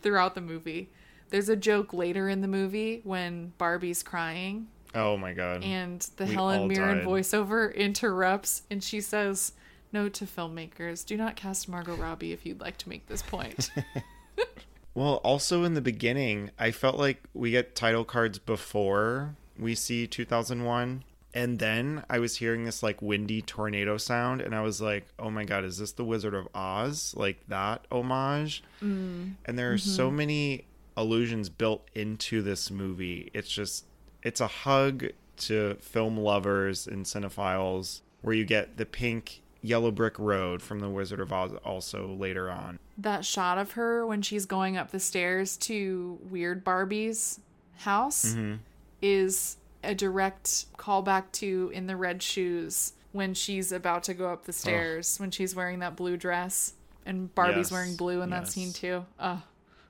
Speaker 1: throughout the movie. There's a joke later in the movie when Barbie's crying
Speaker 2: Oh my god.
Speaker 1: and the
Speaker 2: We
Speaker 1: Helen Mirren
Speaker 2: died.
Speaker 1: voiceover interrupts and she says, Note to filmmakers, do not cast Margot Robbie if you'd like to make this point. *laughs* *laughs*
Speaker 2: Well, also in the beginning, I felt like we get title cards before we see 2001. And then I was hearing this like windy tornado sound, and I was like, oh my god, is this the Wizard of Oz? Like that homage?
Speaker 1: Mm.
Speaker 2: And there are so many allusions built into this movie. It's just, it's a hug to film lovers and cinephiles where you get the pink yellow brick road from the Wizard of Oz also later on.
Speaker 1: that shot of her when she's going up the stairs to Weird Barbie's house
Speaker 2: Mm-hmm.
Speaker 1: is a direct callback to In the Red Shoes when she's about to go up the stairs when she's wearing that blue dress and Barbie's
Speaker 2: Yes,
Speaker 1: wearing blue in that scene too. Oh,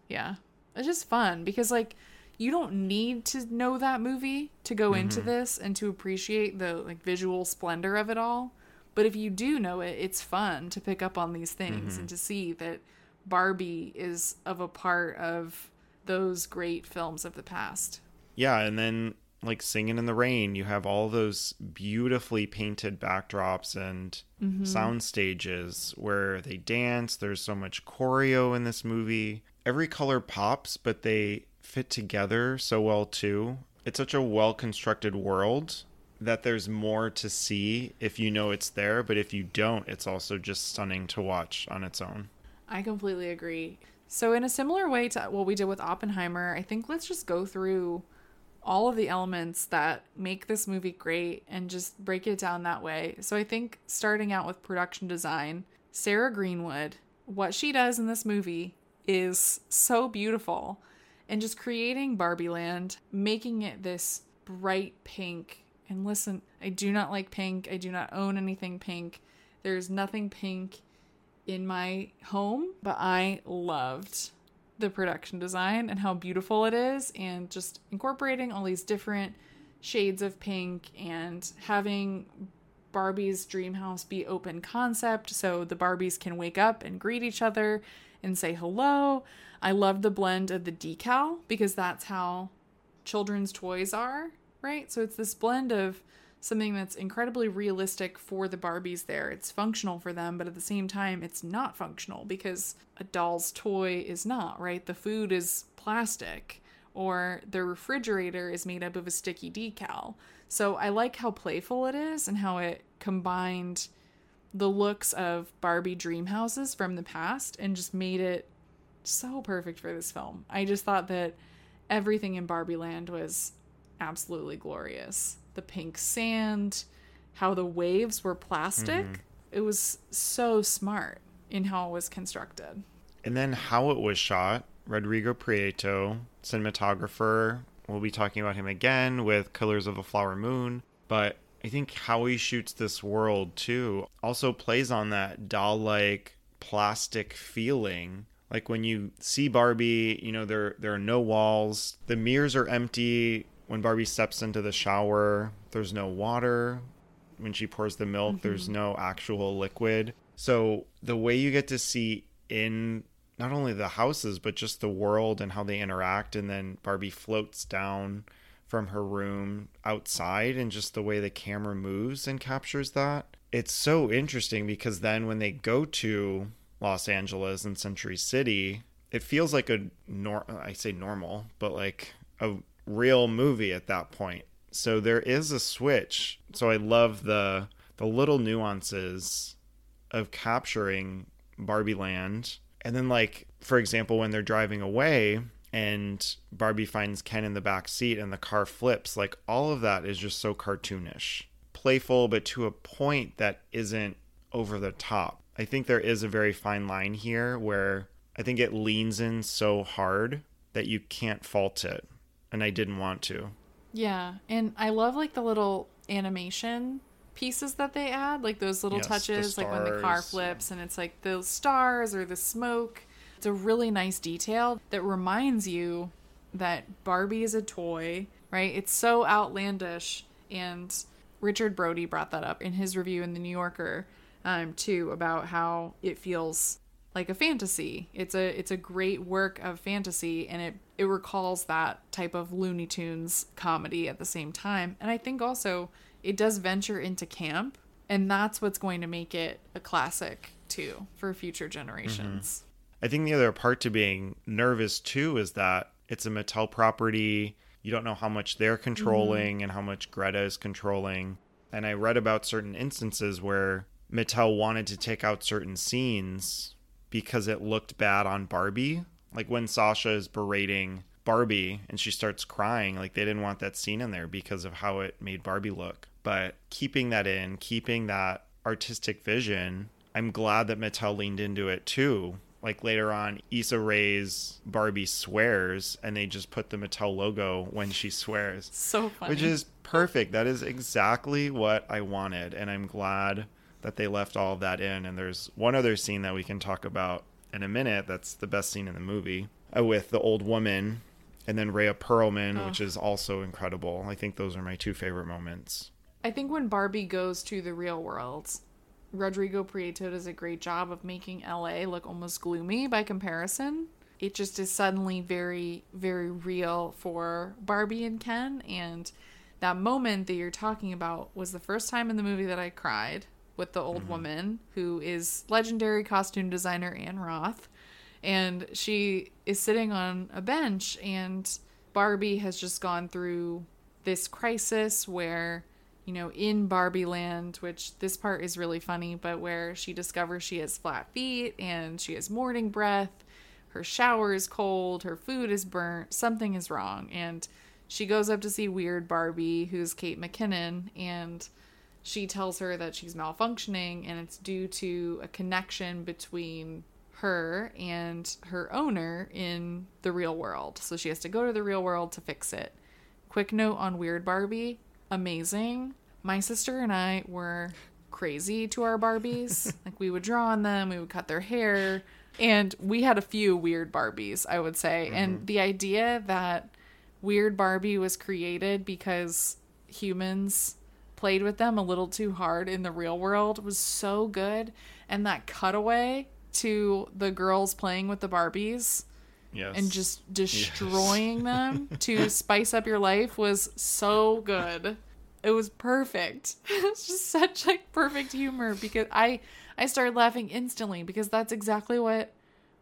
Speaker 1: yeah. It's just fun because like you don't need to know that movie to go into
Speaker 2: Mm-hmm.
Speaker 1: this and to appreciate the like visual splendor of it all. But if you do know it, it's fun to pick up on these things
Speaker 2: Mm-hmm.
Speaker 1: and to see that Barbie is of a part of those great films of the past.
Speaker 2: Yeah, and then like singing in the rain, you have all those beautifully painted backdrops and sound stages where they dance. There's so much choreo in this movie. Every color pops, but they fit together so well too. It's such a well constructed world that there's more to see if you know it's there, but if you don't, it's also just stunning to watch on its own.
Speaker 1: I completely agree. So, in a similar way to what we did with Oppenheimer, I think let's just go through all of the elements that make this movie great and just break it down that way. So, I think starting out with production design, Sarah Greenwood, what she does in this movie is so beautiful. And just creating Barbie Land, making it this bright pink. And listen, I do not like pink. I do not own anything pink. There's nothing pink in my home, but I loved the production design and how beautiful it is, and just incorporating all these different shades of pink and having Barbie's dream house be open concept so the Barbies can wake up and greet each other and say hello. I love the blend of the decal because that's how children's toys are, right? So it's this blend of something that's incredibly realistic for the Barbies there. It's functional for them, but at the same time, it's not functional because a doll's toy is not, right? The food is plastic or the refrigerator is made up of a sticky decal. So I like how playful it is and how it combined the looks of Barbie dream houses from the past and just made it so perfect for this film. I just thought that everything in Barbie Land was absolutely glorious. The pink sand, how the waves were plastic. Mm-hmm. It was so smart in how it was constructed.
Speaker 2: And then how it was shot, Rodrigo Prieto, cinematographer. We'll be talking about him again with Killers of the Flower Moon. But I think how he shoots this world too also plays on that doll like plastic feeling. Like when you see Barbie, you know, there there are no walls. The mirrors are empty. When Barbie steps into the shower, there's no water. When she pours the milk, mm-hmm. there's no actual liquid. So the way you get to see in not only the houses but just the world and how they interact and then Barbie floats down from her room outside and just the way the camera moves and captures that. It's so interesting because then when they go to Los Angeles and Century City, it feels like a nor I say normal, but like a real movie at that point. So there is a switch. So I love the the little nuances of capturing Barbie Land. And then like for example when they're driving away and Barbie finds Ken in the back seat and the car flips, like all of that is just so cartoonish. Playful but to a point that isn't over the top. I think there is a very fine line here where I think it leans in so hard that you can't fault it. And I didn't want to.
Speaker 1: Yeah, and I love like the little animation pieces that they add, like those little
Speaker 2: Yes,
Speaker 1: touches, like when the car flips and it's like the stars or the smoke. It's a really nice detail that reminds you that Barbie is a toy, right? It's so outlandish and Richard Brody brought that up in his review in the New Yorker, um, too, about how it feels like a fantasy. It's a it's a great work of fantasy, and it it recalls that type of Looney Tunes comedy at the same time. And I think also it does venture into camp, and that's what's going to make it a classic too for future generations.
Speaker 2: I think the other part to being nervous too is that it's a Mattel property. You don't know how much they're mm-hmm. controlling and how much Greta is controlling. And I read about certain instances where Mattel wanted to take out certain scenes because it looked bad on Barbie. Like when Sasha is berating Barbie and she starts crying, like they didn't want that scene in there because of how it made Barbie look. But keeping that in, keeping that artistic vision, I'm glad that Mattel leaned into it too. Like later on, Issa Rae's Barbie swears, and they just put the Mattel logo when she swears,
Speaker 1: So funny.
Speaker 2: which is perfect. That is exactly what I wanted, and I'm glad that they left all of that in. And there's one other scene that we can talk about in a minute. That's the best scene in the movie uh, with the old woman, and then Rhea Perlman,
Speaker 1: Oh.
Speaker 2: which is also incredible. I think those are my two favorite moments.
Speaker 1: I think when Barbie goes to the real world, Rodrigo Prieto does a great job of making LA look almost gloomy by comparison. It just is suddenly very, very real for Barbie and Ken. And that moment that you're talking about was the first time in the movie that I cried with the old mm-hmm. woman who is legendary costume designer Ann Roth. And she is sitting on a bench, and Barbie has just gone through this crisis where you know, in Barbie Land, which this part is really funny, but where she discovers she has flat feet and she has morning breath, her shower is cold, her food is burnt, something is wrong. And she goes up to see Weird Barbie, who's Kate McKinnon, and she tells her that she's malfunctioning and it's due to a connection between her and her owner in the real world. So she has to go to the real world to fix it. Quick note on Weird Barbie amazing. My sister and I were crazy to our Barbies. *laughs* like we would draw on them, we would cut their hair, and we had a few weird Barbies, I would say. And mm-hmm. the idea that Weird Barbie was created because humans played with them a little too hard in the real world was so good. And that cutaway to the girls playing with the Barbies
Speaker 2: Yes.
Speaker 1: and just destroying them *laughs* to spice up your life was so good. It was perfect. *laughs* It's just such like perfect humor because I I started laughing instantly because that's exactly what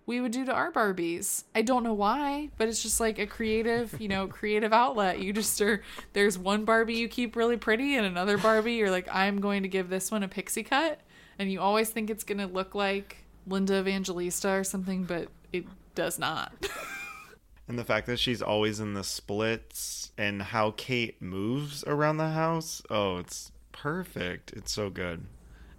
Speaker 1: we would do to our Barbies. I don't know why, but it's just like a creative, you know, *laughs* creative outlet. You just are there's one Barbie you keep really pretty and another Barbie you're like I'm going to give this one a pixie cut and you always think it's going to look like Linda Evangelista or something, but it does not. *laughs*
Speaker 2: And the fact that she's always in the splits and how Kate moves around the house. Oh, it's perfect. It's so good.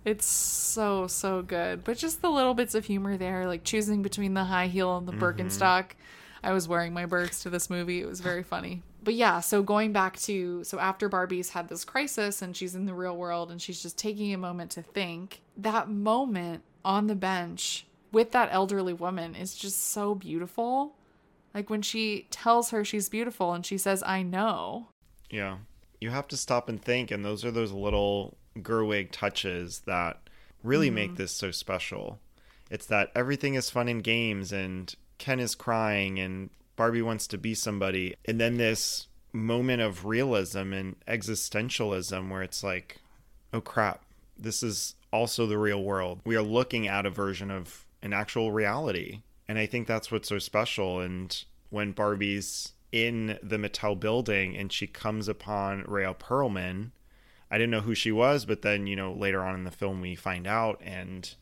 Speaker 1: It's so so good, but just the little bits of humor there, like choosing between the high heel and the Birkenstock. Mm-hmm. I was wearing my Birks to this movie. It was very funny. But yeah, so going back to so after Barbie's had this crisis and she's in the real world and she's just taking a moment to think, that moment on the bench with that elderly woman is just so beautiful. Like when she tells her she's beautiful and she says, "I know."
Speaker 2: Yeah. You have to stop and think, and those are those little Gerwig touches that really make mm-hmm. this so special. It's that everything is fun and games, and Ken is crying, and Barbie wants to be somebody. And then this moment of realism and existentialism where it's like, oh crap, this is also the real world. We are looking at a version of an actual reality. And I think that's what's so special. And when Barbie's in the Mattel building and she comes upon Rhea Perlman, I didn't know who she was, but then, you know, later on in the film we find out. And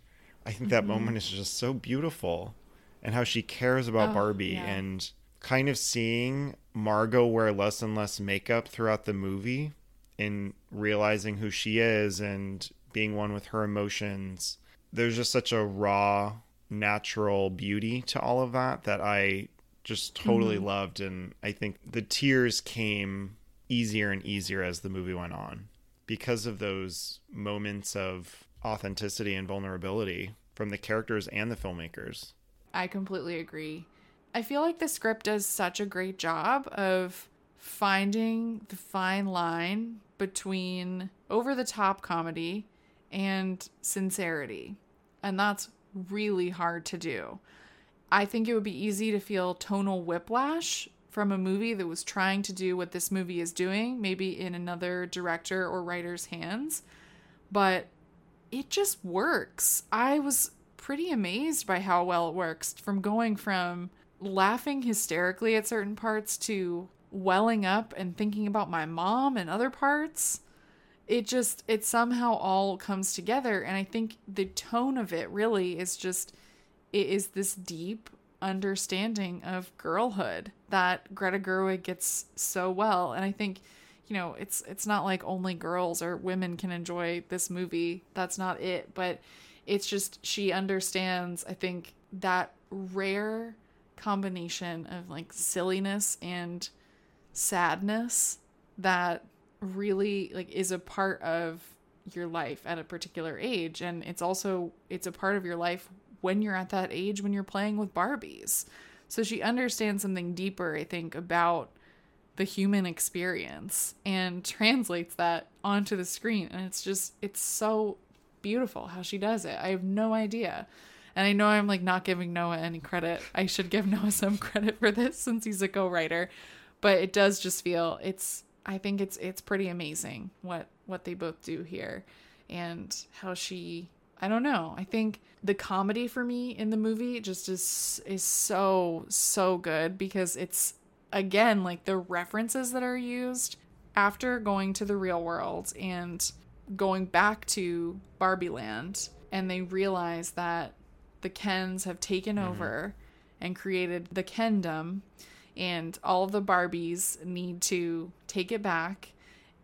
Speaker 2: I think that mm-hmm. moment is just so beautiful. And how she cares about
Speaker 1: Oh,
Speaker 2: Barbie
Speaker 1: yeah.
Speaker 2: and kind of seeing Margot wear less and less makeup throughout the movie and realizing who she is and being one with her emotions. There's just such a raw, natural beauty to all of that that I just totally mm-hmm. loved. And I think the tears came easier and easier as the movie went on because of those moments of authenticity and vulnerability from the characters and the filmmakers.
Speaker 1: I completely agree. I feel like the script does such a great job of finding the fine line between over the top comedy and sincerity. And that's really hard to do. I think it would be easy to feel tonal whiplash from a movie that was trying to do what this movie is doing, maybe in another director or writer's hands. But it just works. I was pretty amazed by how well it works from going from laughing hysterically at certain parts to welling up and thinking about my mom and other parts. It just, it somehow all comes together. And I think the tone of it really is just, it is this deep understanding of girlhood that Greta Gerwig gets so well. And I think, you know, it's it's not like only girls or women can enjoy this movie. That's not it, but it's just she understands, I think, that rare combination of like silliness and sadness that really like is a part of your life at a particular age and it's also it's a part of your life when you're at that age when you're playing with Barbies. So she understands something deeper, I think, about the human experience and *laughs* translates that onto the screen. And it's just, it's so beautiful how she does it. I have no idea. And I know I'm like not giving Noah any credit. I should give *laughs* Noah some credit for this since he's a co-writer. But it does just feel it's I think it's it's pretty amazing what what they both do here and how she I don't know. I think the comedy for me in the movie just is is so so good because it's again like the references that are used after going to the real world and going back to Barbie Land and they realize that the Kens have taken mm-hmm. over and created the Kendom and all the Barbies need to take it back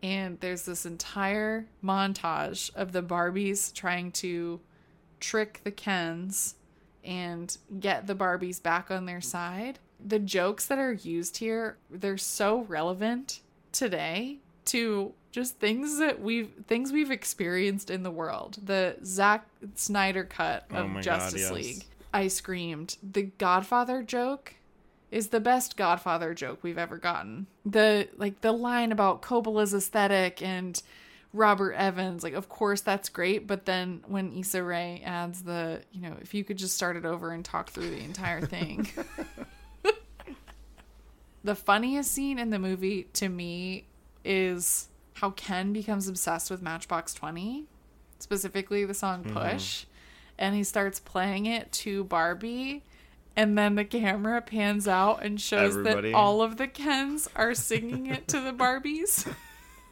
Speaker 1: and there's this entire montage of the Barbies trying to trick the Kens and get the Barbies back on their side. The jokes that are used here, they're so relevant today to just things that we've things we've experienced in the world. The Zack Snyder cut oh of oh Justice God, yes. League. I screamed. The Godfather joke is the best Godfather joke we've ever gotten. The like the line about Coppola's aesthetic and Robert Evans, like of course that's great, but then when Issa Rae adds the, you know, if you could just start it over and talk through the entire thing. *laughs* the funniest scene in the movie to me is how Ken becomes obsessed with Matchbox 20, specifically the song mm-hmm. Push, mm-hmm. and he starts playing it to Barbie and then the camera pans out and shows Everybody. that all of the Kens are singing it to the Barbies.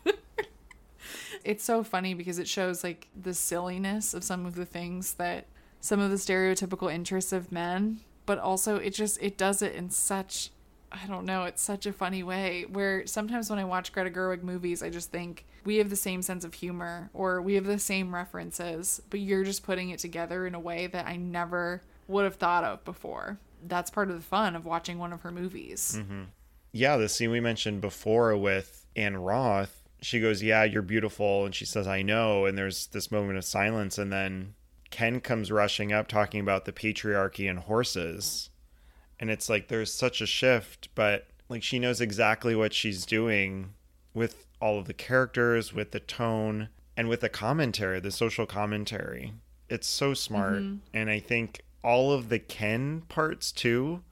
Speaker 1: *laughs* it's so funny because it shows like the silliness of some of the things that some of the stereotypical interests of men, but also it just it does it in such I don't know, it's such a funny way where sometimes when I watch Greta Gerwig movies, I just think we have the same sense of humor or we have the same references, but you're just putting it together in a way that I never would have thought of before. That's part of the fun of watching one of her movies.
Speaker 2: Mm-hmm. Yeah, the scene we mentioned before with Ann Roth, she goes, Yeah, you're beautiful. And she says, I know. And there's this moment of silence. And then Ken comes rushing up talking about the patriarchy and horses. And it's like there's such a shift, but like she knows exactly what she's doing with all of the characters, with the tone, and with the commentary, the social commentary. It's so smart. Mm-hmm. And I think all of the Ken parts too.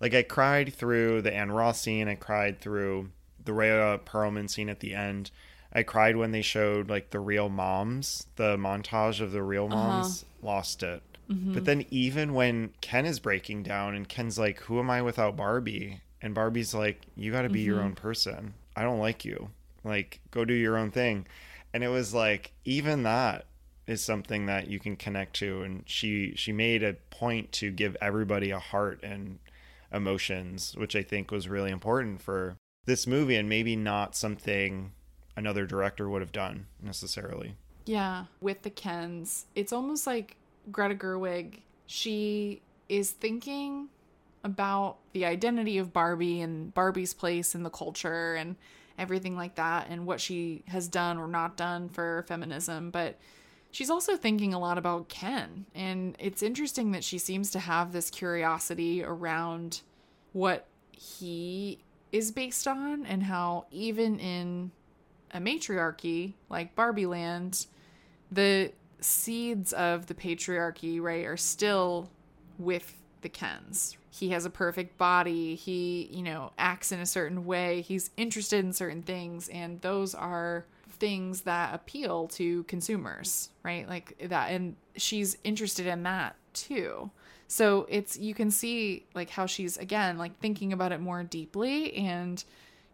Speaker 2: Like I cried through the Ann Roth scene, I cried through the Rhea Perlman scene at the end. I cried when they showed like the real moms, the montage of the real uh-huh. moms. Uh-huh. Lost it. Mm-hmm. But then even when Ken is breaking down and Ken's like, "Who am I without Barbie?" and Barbie's like, "You got to be mm-hmm. your own person. I don't like you. Like, go do your own thing." And it was like even that is something that you can connect to. And she she made a point to give everybody a heart and emotions which i think was really important for this movie and maybe not something another director would have done necessarily.
Speaker 1: Yeah. With the kens it's almost like greta gerwig she is thinking about the identity of barbie and barbie's place in the culture and everything like that and what she has done or not done for feminism. But She's also thinking a lot about Ken, and it's interesting that she seems to have this curiosity around what he is based on and how even in a matriarchy like Barbie Land, the seeds of the patriarchy, right, are still with the Kens. He has a perfect body. He, you know, acts in a certain way. He's interested in certain things. And those are things that appeal to consumers, right? Like that. And she's interested in that too. So it's, you can see like how she's, again, like thinking about it more deeply and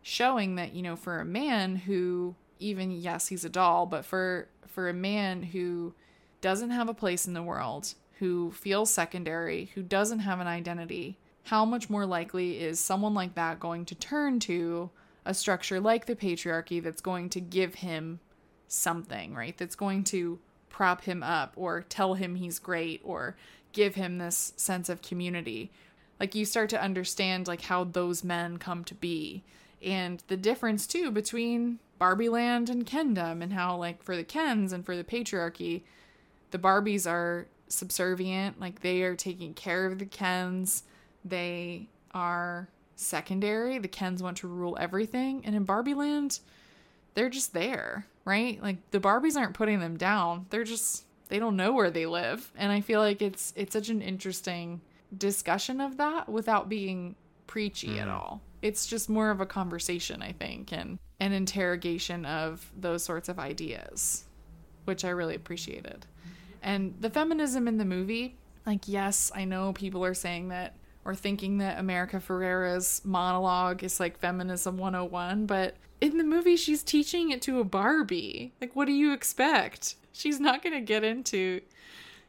Speaker 1: showing that, you know, for a man who, even, yes, he's a doll, but for, for a man who doesn't have a place in the world, who feels secondary, who doesn't have an identity, how much more likely is someone like that going to turn to a structure like the patriarchy that's going to give him something, right? That's going to prop him up or tell him he's great or give him this sense of community. Like you start to understand like how those men come to be and the difference too between Barbie Land and Kendom and how like for the Kens and for the patriarchy, the Barbies are subservient, like they are taking care of the Kens. They are secondary. The Kens want to rule everything. And in Barbie Land, they're just there, right? Like the Barbies aren't putting them down. They're just they don't know where they live. And I feel like it's it's such an interesting discussion of that without being preachy mm. at all. It's just more of a conversation, I think, and an interrogation of those sorts of ideas, which I really appreciated. And the feminism in the movie, like, yes, I know people are saying that or thinking that America Ferrera's monologue is like feminism 101, but in the movie, she's teaching it to a Barbie. Like, what do you expect? She's not going to get into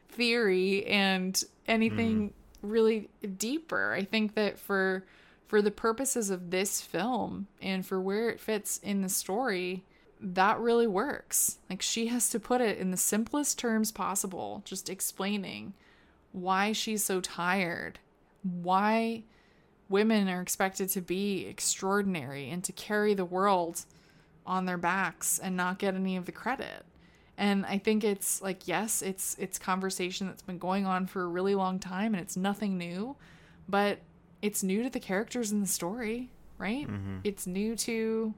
Speaker 1: theory and anything mm-hmm. really deeper. I think that for for the purposes of this film and for where it fits in the story, that really works. Like she has to put it in the simplest terms possible, just explaining why she's so tired, why women are expected to be extraordinary and to carry the world on their backs and not get any of the credit. And I think it's like yes, it's it's conversation that's been going on for a really long time and it's nothing new, but it's new to the characters in the story, right? Mm-hmm. It's new to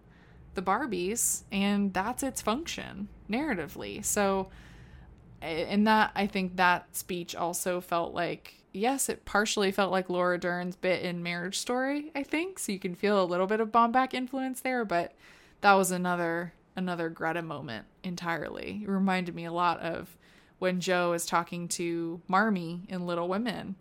Speaker 1: the Barbies, and that's its function narratively. So, in that, I think that speech also felt like, yes, it partially felt like Laura Dern's bit in Marriage Story, I think. So you can feel a little bit of Baumbach influence there, but that was another another Greta moment entirely. It reminded me a lot of when Jo is talking to Marmee in Little Women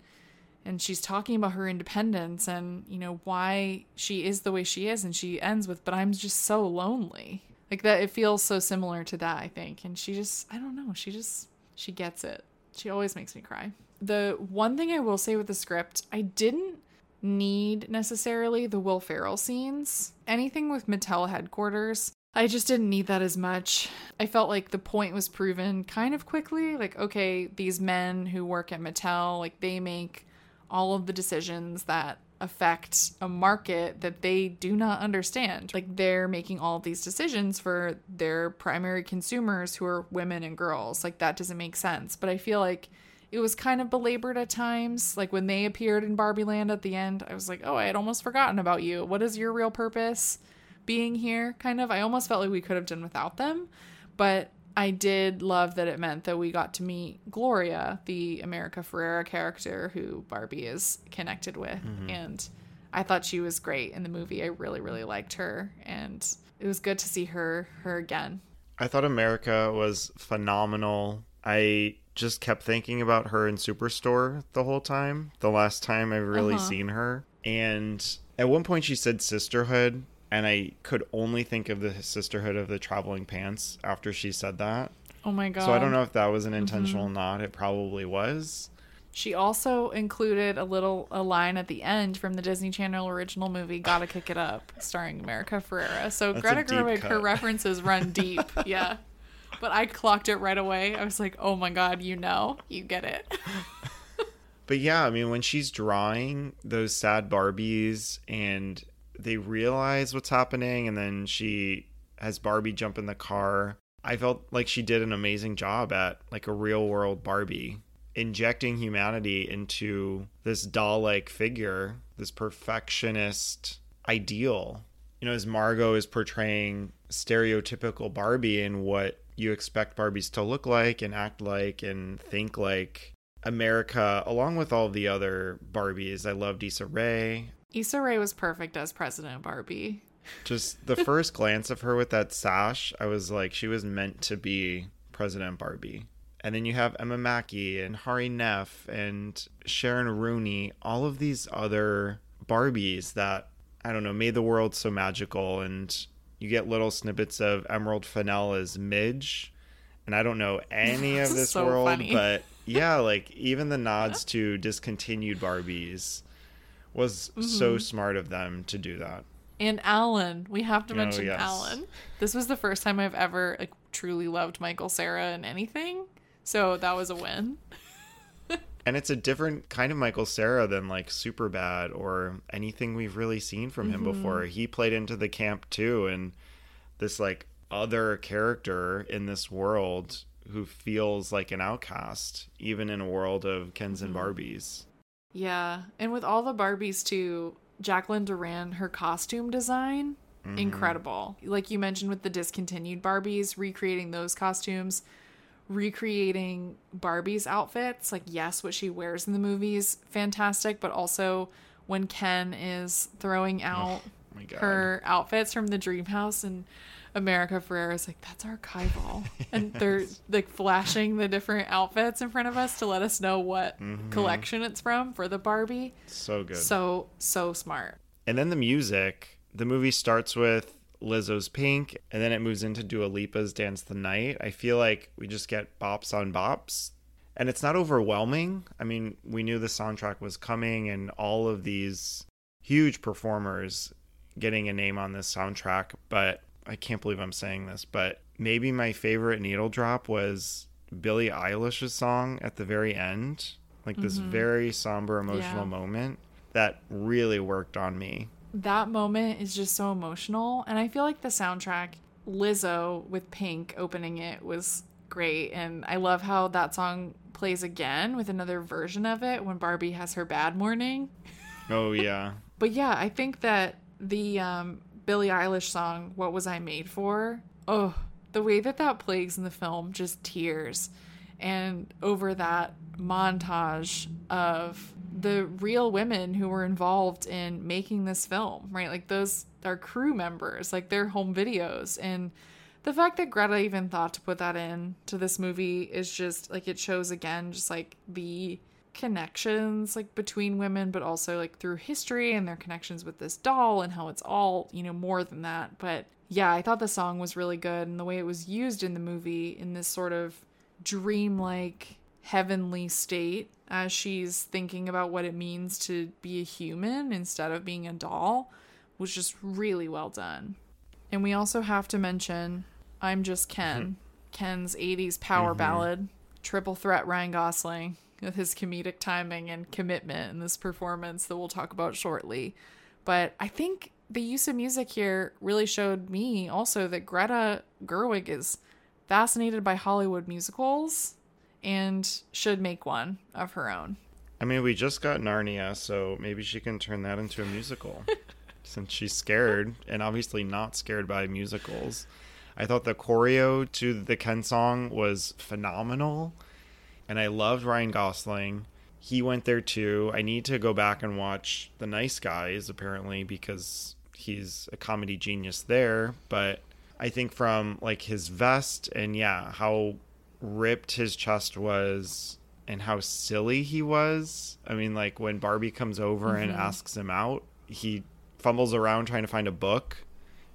Speaker 1: and she's talking about her independence and you know why she is the way she is and she ends with but i'm just so lonely like that it feels so similar to that i think and she just i don't know she just she gets it she always makes me cry the one thing i will say with the script i didn't need necessarily the will ferrell scenes anything with mattel headquarters I just didn't need that as much. I felt like the point was proven kind of quickly. Like, okay, these men who work at Mattel, like, they make all of the decisions that affect a market that they do not understand. Like they're making all these decisions for their primary consumers who are women and girls. Like that doesn't make sense. But I feel like it was kind of belabored at times. Like when they appeared in Barbie Land at the end, I was like, oh, I had almost forgotten about you. What is your real purpose being here? Kind of. I almost felt like we could have done without them. But I did love that it meant that we got to meet Gloria, the America Ferrera character who Barbie is connected with. Mm-hmm. And I thought she was great in the movie. I really, really liked her. And it was good to see her her again.
Speaker 2: I thought America was phenomenal. I just kept thinking about her in Superstore the whole time. The last time I've really uh-huh. seen her. And at one point she said sisterhood and I could only think of the sisterhood of the traveling pants after she said that.
Speaker 1: Oh my god.
Speaker 2: So I don't know if that was an intentional mm-hmm. nod. It probably was.
Speaker 1: She also included a little a line at the end from the Disney Channel original movie "Gotta Kick It Up," starring America Ferrera. So That's Greta Gerwig, her references run deep. *laughs* yeah, but I clocked it right away. I was like, "Oh my god, you know, you get it." *laughs*
Speaker 2: but yeah, I mean, when she's drawing those sad Barbies and they realize what's happening and then she has Barbie jump in the car. I felt like she did an amazing job at like a real world Barbie, injecting humanity into this doll like figure, this perfectionist ideal. you know, as Margot is portraying stereotypical Barbie and what you expect Barbies to look like and act like and think like. America, along with all the other Barbies, I loved Issa Rae.
Speaker 1: Issa Rae was perfect as President Barbie.
Speaker 2: Just the *laughs* first glance of her with that sash, I was like, she was meant to be President Barbie. And then you have Emma Mackey and Hari Nef and Sharon Rooney, all of these other Barbies that, I don't know, made the world so magical. And you get little snippets of Emerald Fennell as Midge. And I don't know any *laughs* of this
Speaker 1: So
Speaker 2: world,
Speaker 1: funny.
Speaker 2: but *laughs* yeah, like even the nods to discontinued Barbies was so
Speaker 1: Mm-hmm.
Speaker 2: smart of them to do that.
Speaker 1: And Alan, we have to
Speaker 2: Oh,
Speaker 1: mention
Speaker 2: yes.
Speaker 1: Alan. This was the first time I've ever like truly loved Michael Cera in anything. So that was a win. *laughs*
Speaker 2: And it's a different kind of Michael Cera than like Superbad or anything we've really seen from him mm-hmm. before. He played into the camp too, and this like other character in this world who feels like an outcast, even in a world of Kens and mm-hmm. Barbies.
Speaker 1: Yeah. And with all the Barbies too, Jacqueline Durran, her costume design, mm-hmm. incredible. Like you mentioned with the discontinued Barbies, recreating those costumes, recreating Barbie's outfits, like yes, what she wears in the movies, fantastic, but also when Ken is throwing oh, out
Speaker 2: Oh my God.
Speaker 1: her outfits from the dream house and America Ferrera is like, that's archival. *laughs* And they're like flashing the different outfits in front of us to let us know what mm-hmm. collection it's from for the Barbie.
Speaker 2: So good.
Speaker 1: So, so smart.
Speaker 2: And then the music. The movie starts with Lizzo's Pink, and then it moves into Dua Lipa's Dance the Night. I feel like we just get bops on bops. And it's not overwhelming. I mean, we knew the soundtrack was coming, and all of these huge performers getting a name on this soundtrack. But I can't believe I'm saying this, but maybe my favorite needle drop was Billie Eilish's song at the very end. Like this mm-hmm. very somber, emotional
Speaker 1: Yeah.
Speaker 2: moment that really worked on me.
Speaker 1: That moment is just so emotional. And I feel like the soundtrack, Lizzo with Pink opening it, was great. And I love how that song plays again with another version of it when Barbie has her bad morning. *laughs*
Speaker 2: Oh yeah.
Speaker 1: But yeah, I think that the um, Billie Eilish song, What Was I Made For? Oh, the way that that plays in the film, just tears. And over that montage of the real women who were involved in making this film, right? Like those are crew members, like their home videos. And the fact that Greta even thought to put that in to this movie is just like it shows again, just like the connections like between women but also like through history and their connections with this doll and how it's all you know more than that but yeah i thought the song was really good and the way it was used in the movie in this sort of dreamlike heavenly state as she's thinking about what it means to be a human instead of being a doll was just really well done. And we also have to mention i'm just ken. Mm-hmm. Ken's 80s power mm-hmm. ballad triple threat ryan gosling with his comedic timing and commitment in this performance that we'll talk about shortly. But I think the use of music here really showed me also that Greta Gerwig is fascinated by Hollywood musicals and should make one of her own.
Speaker 2: I mean, we just got Narnia, so maybe she can turn that into a musical. *laughs* Since she's scared, and obviously not scared by musicals. I thought the choreo to the Ken song was phenomenal. And I loved Ryan Gosling. He went there too. I need to go back and watch The Nice Guys, apparently, because he's a comedy genius there. But I think from like his vest and yeah, how ripped his chest was and how silly he was. I mean, like when Barbie comes over and mm-hmm. asks him out, he fumbles around trying to find a book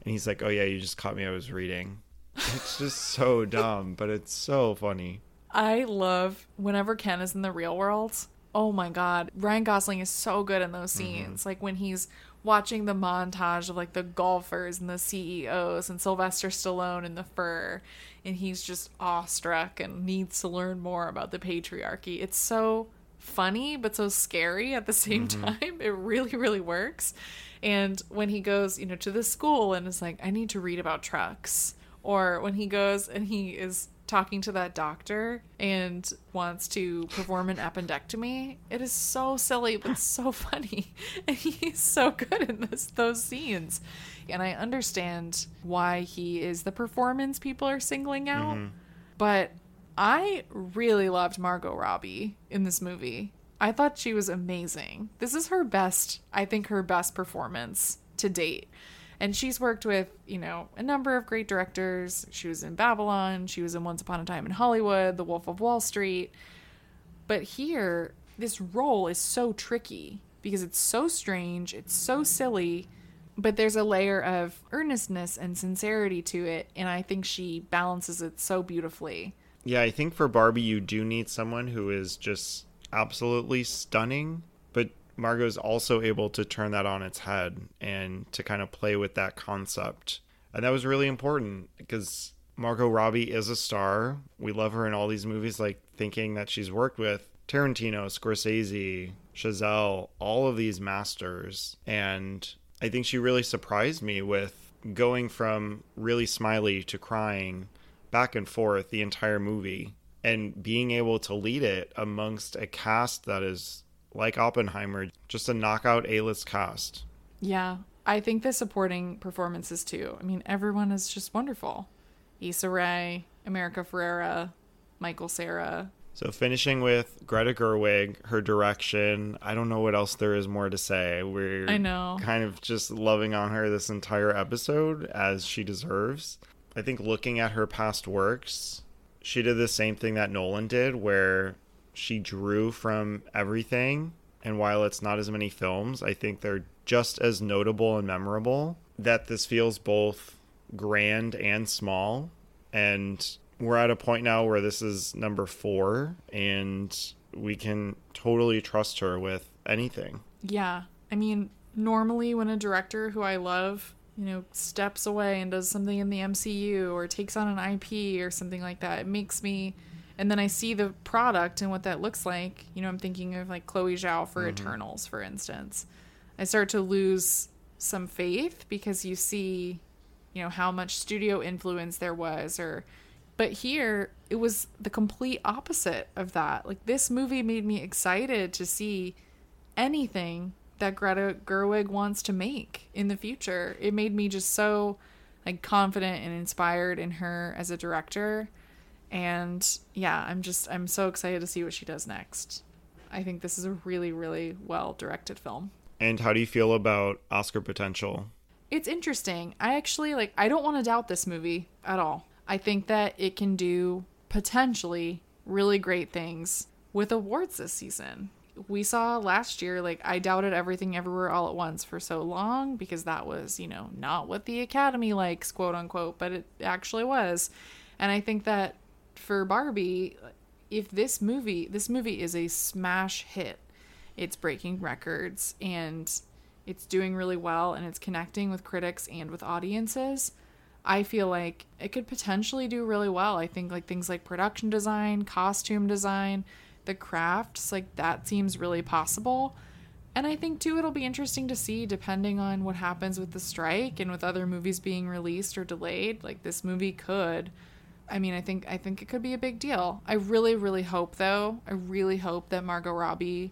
Speaker 2: and he's like, "Oh yeah, you just caught me. I was reading." It's just so *laughs* dumb, but it's so funny.
Speaker 1: I love whenever Ken is in the real world. Oh my god, Ryan Gosling is so good in those mm-hmm. scenes. Like when he's watching the montage of like the golfers and the CEOs and Sylvester Stallone in the fur and he's just awestruck and needs to learn more about the patriarchy. It's so funny but so scary at the same mm-hmm. time. It really really works. And when he goes, you know, to the school and is like I need to read about trucks or when he goes and he is talking to that doctor and wants to perform an appendectomy. It is so silly but so *laughs* funny. *laughs* And he's so good in this those scenes. And I understand why he is the performance people are singling out.
Speaker 2: Mm-hmm.
Speaker 1: But I really loved Margot Robbie in this movie. I thought she was amazing. This is her best, I think her best performance to date. And she's worked with, you know, a number of great directors. She was in Babylon, she was in Once Upon a Time in Hollywood, The Wolf of Wall Street. But here, this role is so tricky because it's so strange, it's so silly, but there's a layer of earnestness and sincerity to it. And I think she balances it so beautifully.
Speaker 2: Yeah, I think for Barbie, you do need someone who is just absolutely stunning, Margot's also able to turn that on its head and to kind of play with that concept. And that was really important because Margot Robbie is a star. We love her in all these movies, like thinking that she's worked with Tarantino, Scorsese, Chazelle, all of these masters. And I think she really surprised me with going from really smiley to crying back and forth the entire movie and being able to lead it amongst a cast that is like Oppenheimer, just a knockout A list cast.
Speaker 1: Yeah, I think the supporting performances too. I mean, everyone is just wonderful. Issa Rae, America Ferrera, Michael Cera.
Speaker 2: So finishing with Greta Gerwig, her direction. I don't know what else there is more to say. We're
Speaker 1: I know.
Speaker 2: kind of just loving on her this entire episode as she deserves. I think looking at her past works, she did the same thing that Nolan did where she drew from everything and while it's not as many films, I think they're just as notable and memorable that this feels both grand and small and we're at a point now where this is number 4 and we can totally trust her with anything.
Speaker 1: Yeah. I mean, normally when a director who I love, you know, steps away and does something in the MCU or takes on an IP or something like that, it makes me and then I see the product and what that looks like. You know, I'm thinking of like Chloe Zhao for
Speaker 2: Mm-hmm.
Speaker 1: Eternals, for instance. I start to lose some faith because you see, you know, how much studio influence there was or but here it was the complete opposite of that. Like this movie made me excited to see anything that Greta Gerwig wants to make in the future. It made me just so like confident and inspired in her as a director. And yeah, I'm just I'm so excited to see what she does next. I think this is a really really well directed film.
Speaker 2: And how do you feel about Oscar potential?
Speaker 1: It's interesting. I actually like I don't want to doubt this movie at all. I think that it can do potentially really great things with awards this season. We saw last year like I doubted everything everywhere all at once for so long because that was, you know, not what the academy likes, quote unquote, but it actually was. And I think that for Barbie, if this movie this movie is a smash hit, it's breaking records and it's doing really well and it's connecting with critics and with audiences. I feel like it could potentially do really well. I think like things like production design, costume design, the crafts, like that seems really possible. And I think too it'll be interesting to see depending on what happens with the strike and with other movies being released or delayed. Like this movie could I mean, I think I think it could be a big deal. I really really hope though. I really hope that Margot Robbie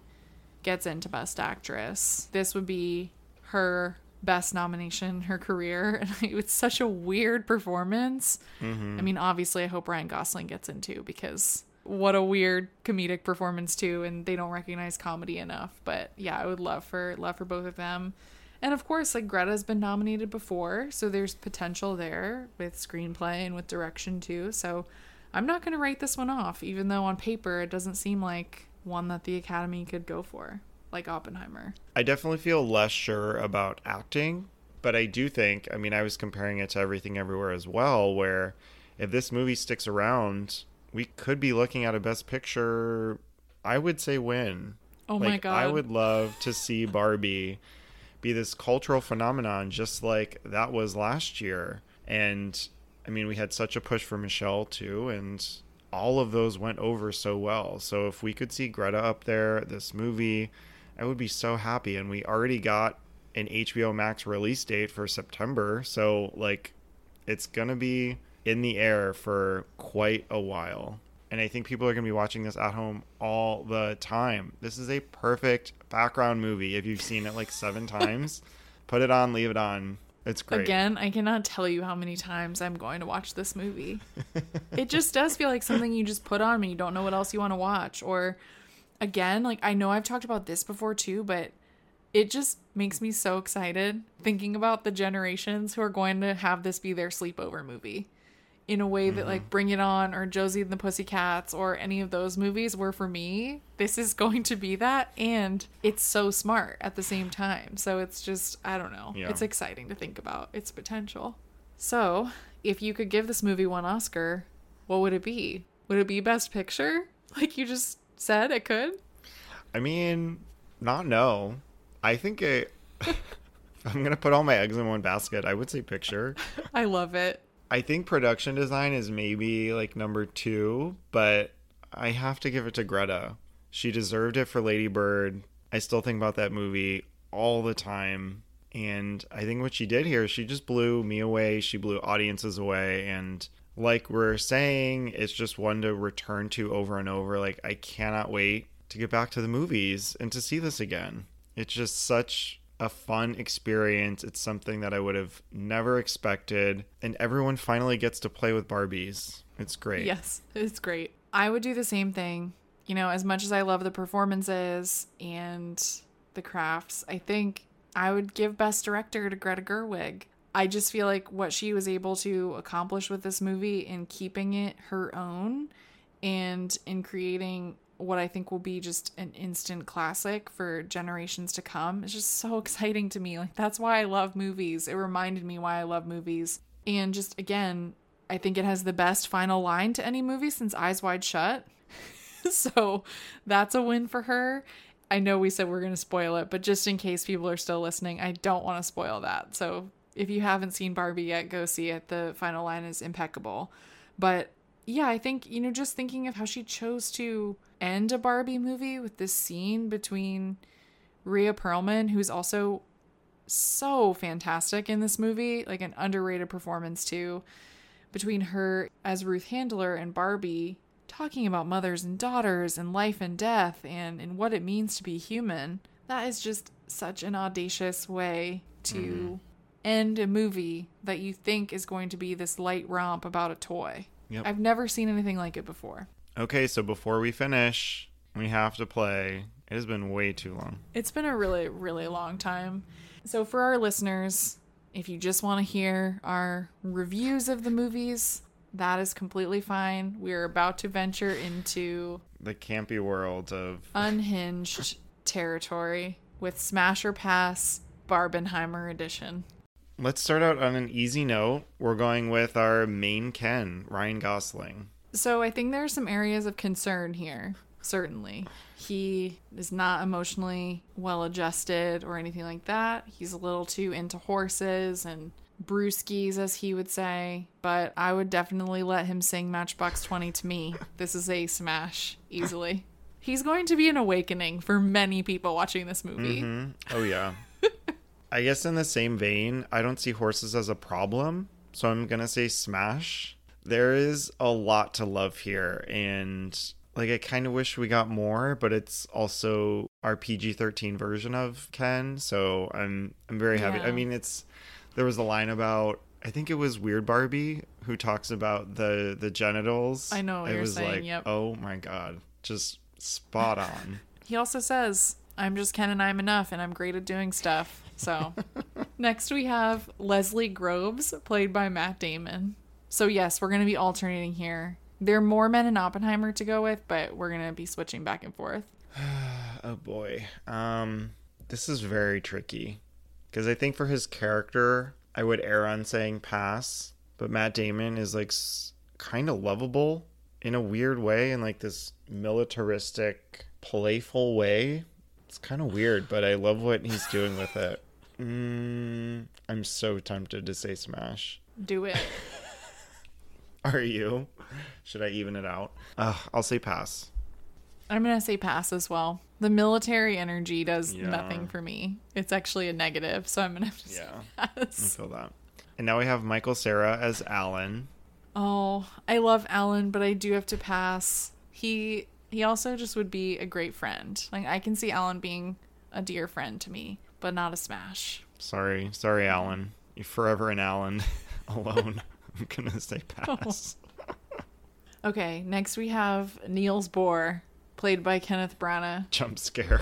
Speaker 1: gets into best actress. This would be her best nomination in her career. *laughs* And it's such a weird performance. Mm-hmm. I mean, obviously I hope Ryan Gosling gets into because what a weird comedic performance too and they don't recognize comedy enough. But yeah, I would love for love for both of them. And of course, like Greta's been nominated before, so there's potential there with screenplay and with direction too. So I'm not going to write this one off, even though on paper it doesn't seem like one that the Academy could go for, like Oppenheimer.
Speaker 2: I definitely feel less sure about acting, but I do think, I mean, I was comparing it to Everything Everywhere as well, where if this movie sticks around, we could be looking at a Best Picture, I would say win.
Speaker 1: Oh my god.
Speaker 2: I would love to see Barbie be this cultural phenomenon just like that was last year. And I mean, we had such a push for Michelle too, and all of those went over so well. So if we could see Greta up there, this movie, I would be so happy. And we already got an HBO Max release date for September. So, like, it's going to be in the air for quite a while. And I think people are going to be watching this at home all the time. This is a perfect background movie. If you've seen it like seven *laughs* times, put it on, leave it on. It's great.
Speaker 1: Again, I cannot tell you how many times I'm going to watch this movie. *laughs* it just does feel like something you just put on when you don't know what else you want to watch. Or, again, like I know I've talked about this before too, but it just makes me so excited thinking about the generations who are going to have this be their sleepover movie in a way that mm-hmm. like Bring It On or Josie and the Pussycats or any of those movies were for me. This is *laughs* going to be that and it's so smart at the same time. So it's just I don't know.
Speaker 2: Yeah.
Speaker 1: It's exciting to think about its potential. So, if you could give this movie one Oscar, what would it be? Would it be best picture? *laughs* Like you just said it could?
Speaker 2: I mean, not no. I think it. *laughs* I'm gonna put all my eggs in one basket. I would say picture.
Speaker 1: I love it.
Speaker 2: I think production design is maybe like number two, but I have to give it to Greta. She deserved it for Lady Bird. I still think about that movie all the time. And I think what she did here, she just blew me away. She blew audiences away. And like we're saying, it's just one to return to over and over. Like, I cannot wait to get back to the movies and to see this again. It's just such a fun experience. It's something that I would have never expected. And everyone finally gets to play with Barbies. It's great.
Speaker 1: Yes, it's great. I would do the same thing. You know, as much as I love the performances and the crafts, I think I would give Best Director to Greta Gerwig. I just feel like what she was able to accomplish with this movie in keeping it her own and in creating what I think will be just an instant classic for generations to come is just so *laughs* exciting to me. Like, that's why I love movies. It reminded me why I love movies. And just again, I think it has the best final line to any movie since Eyes Wide Shut. *laughs* so that's a win for her. I know we said we're going to spoil it, but just in case people are still listening, I don't want to spoil that. So if you haven't seen Barbie yet, go see it. The final line is impeccable. But yeah, I think, you know, just thinking of how she chose to end a Barbie movie with this scene between Rhea Perlman, who's also so fantastic in this movie, like an underrated performance too, between her as Ruth Handler and Barbie talking about mothers and daughters and life and death and, and what it means to be human. That is just such an audacious way to mm-hmm. end a movie that you think is going to be this light romp about a toy.
Speaker 2: Yep.
Speaker 1: I've never seen anything like it before.
Speaker 2: Okay, so before we finish, we have to play. It has been way too long.
Speaker 1: It's been a really, really long time. So, for our listeners, if you just want to hear our reviews of the movies, that is completely fine. We're about to venture into
Speaker 2: The campy world of
Speaker 1: unhinged territory with Smash or Pass Barbenheimer edition.
Speaker 2: Let's start out on an easy note. We're going with our main Ken, Ryan Gosling.
Speaker 1: So I think there are some areas of concern here. Certainly. He is not emotionally well adjusted or anything like that. He's a little too into horses and brewskis, as he would say. But I would definitely let him sing Matchbox 20 to me. This is a smash, easily. He's going to be an awakening for many people watching this movie.
Speaker 2: hmm Oh, yeah. I guess in the same vein, I don't see horses as a problem. So I'm going to say smash. There is a lot to love here. And like, I kind of wish we got more, but it's also our PG 13 version of Ken. So I'm, I'm very happy.
Speaker 1: Yeah.
Speaker 2: I mean, it's, there was a line about, I think it was Weird Barbie who talks about the, the genitals.
Speaker 1: I know what
Speaker 2: it
Speaker 1: you're
Speaker 2: was
Speaker 1: saying,
Speaker 2: like,
Speaker 1: yep.
Speaker 2: oh my God, just spot on. *laughs*
Speaker 1: He also says, I'm just Ken and I'm enough and I'm great at doing stuff. So, *laughs* next we have Leslie Groves, played by Matt Damon. So, yes, we're going to be alternating here. There are more men in Oppenheimer to go with, but we're going to be switching back and forth. *sighs*
Speaker 2: Oh boy. Um this is very tricky because I think for his character, I would err on saying pass, but Matt Damon is like s- kind of lovable in a weird way in like this militaristic, playful way. It's kind of weird, but I love what he's doing with it. Mm, I'm so tempted to say smash.
Speaker 1: Do it. *laughs*
Speaker 2: Are you? Should I even it out? Uh, I'll say pass.
Speaker 1: I'm going to say pass as well. The military energy does
Speaker 2: Yeah.
Speaker 1: nothing for me. It's actually a negative, so I'm going to have to say
Speaker 2: Yeah. *laughs* I feel that. And now we have Michael Cera as Alan.
Speaker 1: Oh, I love Alan, but I do have to pass. He he also just would be a great friend. Like I can see Alan being a dear friend to me, but not a smash.
Speaker 2: Sorry, sorry, Alan. You're forever an Alan *laughs* alone. *laughs* I'm gonna say pass. *laughs*
Speaker 1: Okay, next we have Niels Bohr, played by Kenneth Branagh.
Speaker 2: Jump scare.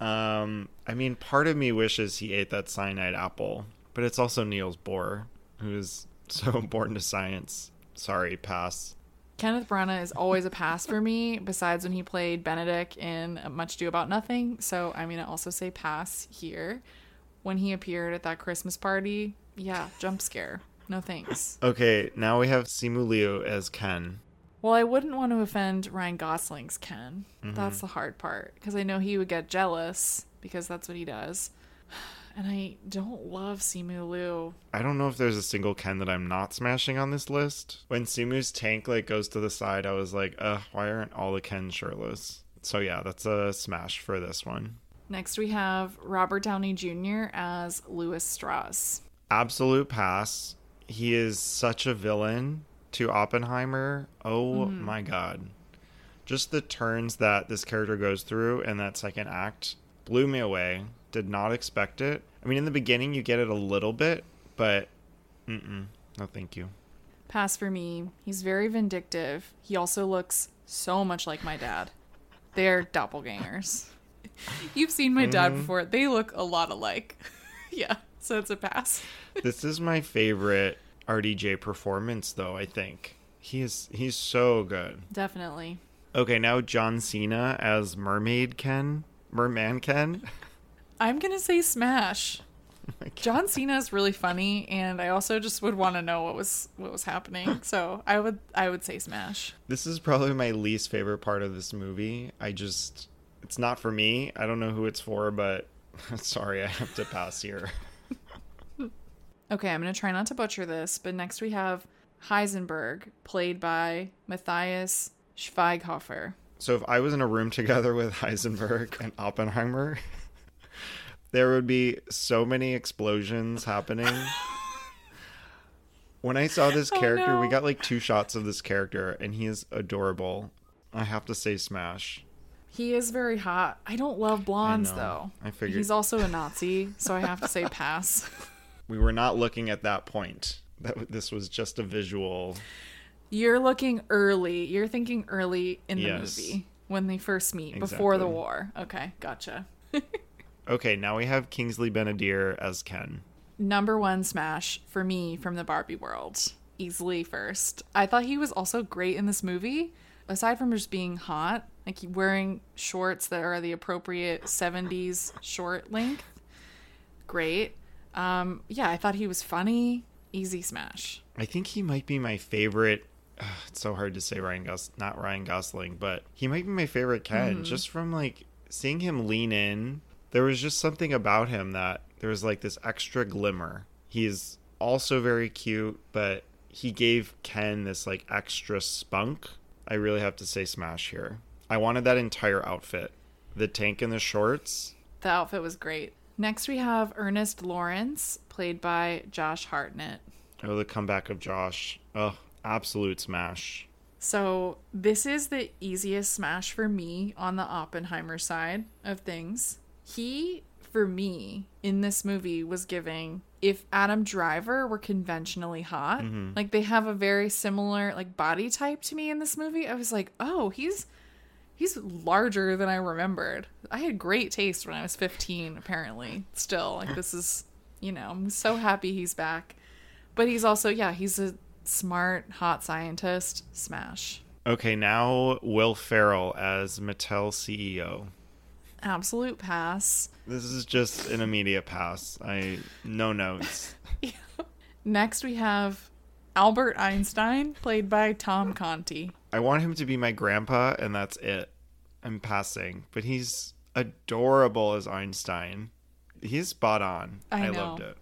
Speaker 2: um, I mean, part of me wishes he ate that cyanide apple, but it's also Niels Bohr, who is so important to science. Sorry, pass.
Speaker 1: Kenneth Branagh is always a pass for me, besides when he played Benedict in Much Ado About Nothing. So I'm going to also say pass here. When he appeared at that Christmas party, yeah, jump scare. No thanks.
Speaker 2: Okay, now we have Simu Liu as Ken.
Speaker 1: Well, I wouldn't want to offend Ryan Gosling's Ken. Mm-hmm. That's the hard part because I know he would get jealous because that's what he does. And I don't love Simu Liu.
Speaker 2: I don't know if there's a single Ken that I'm not smashing on this list. When Simu's tank like goes to the side, I was like, uh, why aren't all the Kens shirtless? So yeah, that's a smash for this one.
Speaker 1: Next, we have Robert Downey Jr. as Lewis Strauss.
Speaker 2: Absolute pass. He is such a villain to Oppenheimer. Oh my god. Just the turns that this character goes through in that second act blew me away. Did not expect it. I mean, in the beginning, you get it a little bit, but mm-mm. No, thank you.
Speaker 1: Pass for me. He's very vindictive. He also looks so much like my dad. They're doppelgangers. *laughs* You've seen my dad mm-hmm. before. They look a lot alike. *laughs* yeah, so it's a pass. *laughs*
Speaker 2: this is my favorite RDJ performance, though. I think he is he's so good.
Speaker 1: Definitely.
Speaker 2: Okay, now John Cena as Mermaid Ken, Merman Ken.
Speaker 1: I'm gonna say smash. *laughs*
Speaker 2: Oh.
Speaker 1: John Cena is really funny, and I also just would want to know what was what was happening. *laughs* So I would I would say smash.
Speaker 2: This is probably my least favorite part of this movie. I just it's not for me. I don't know who it's for, but *laughs* sorry, I have to pass here.
Speaker 1: Okay, I'm gonna try not to butcher this, but next we have Heisenberg, played by Matthias Schweighöfer.
Speaker 2: So if I was in a room together with Heisenberg and Oppenheimer, there would be so many explosions happening. when I saw this *laughs*
Speaker 1: Oh,
Speaker 2: character, we got like two shots of this character, and he is adorable. I have to say, smash.
Speaker 1: He is very hot. I don't love blondes
Speaker 2: know.
Speaker 1: though.
Speaker 2: I figured-
Speaker 1: he's also a Nazi, so I have to say pass. *laughs*
Speaker 2: We were not looking at that point. That this was just a visual.
Speaker 1: You're looking early. You're thinking early in the
Speaker 2: Yes.
Speaker 1: movie when they first meet before the war. Okay, gotcha. *laughs*
Speaker 2: Okay, now we have Kingsley Ben-Adir as Ken.
Speaker 1: Number one smash for me from the Barbie world. Easily first. I thought he was also great in this movie. Aside from just being hot, like wearing shorts that are the appropriate 70s short length. Great. Um, yeah, I thought he was funny. Easy smash.
Speaker 2: I think he might be my favorite. *sighs* It's so hard to say Ryan Gos, not Ryan Gosling, but he might be my favorite Ken. Just from like seeing him lean in, there was just something about him that there was like this extra glimmer. He's also very cute, but he gave Ken this like extra spunk. I really have to say smash here. I wanted that entire outfit, the tank and the shorts.
Speaker 1: The outfit was great. Next, we have Ernest Lawrence, played by Josh Hartnett.
Speaker 2: Oh, the comeback of Josh. Oh, absolute smash.
Speaker 1: So, this is the easiest smash for me on the Oppenheimer side of things. He, for me, in this movie was giving if Adam Driver were conventionally hot, mm-hmm. like they have a very similar like body type to me in this movie. I was like, "Oh, he's he's larger than I remembered." I had great taste when I was 15 apparently. Still, like this is, you know, I'm so happy he's back. But he's also, yeah, he's a smart, hot scientist. Smash.
Speaker 2: Okay, now Will Ferrell as Mattel CEO.
Speaker 1: Absolute pass.
Speaker 2: This is just an immediate pass. I no notes. *laughs*
Speaker 1: Next, we have Albert Einstein, played by Tom Conti.
Speaker 2: I want him to be my grandpa, and that's it. I'm passing, but he's adorable as Einstein. He's spot on.
Speaker 1: I
Speaker 2: I, loved it.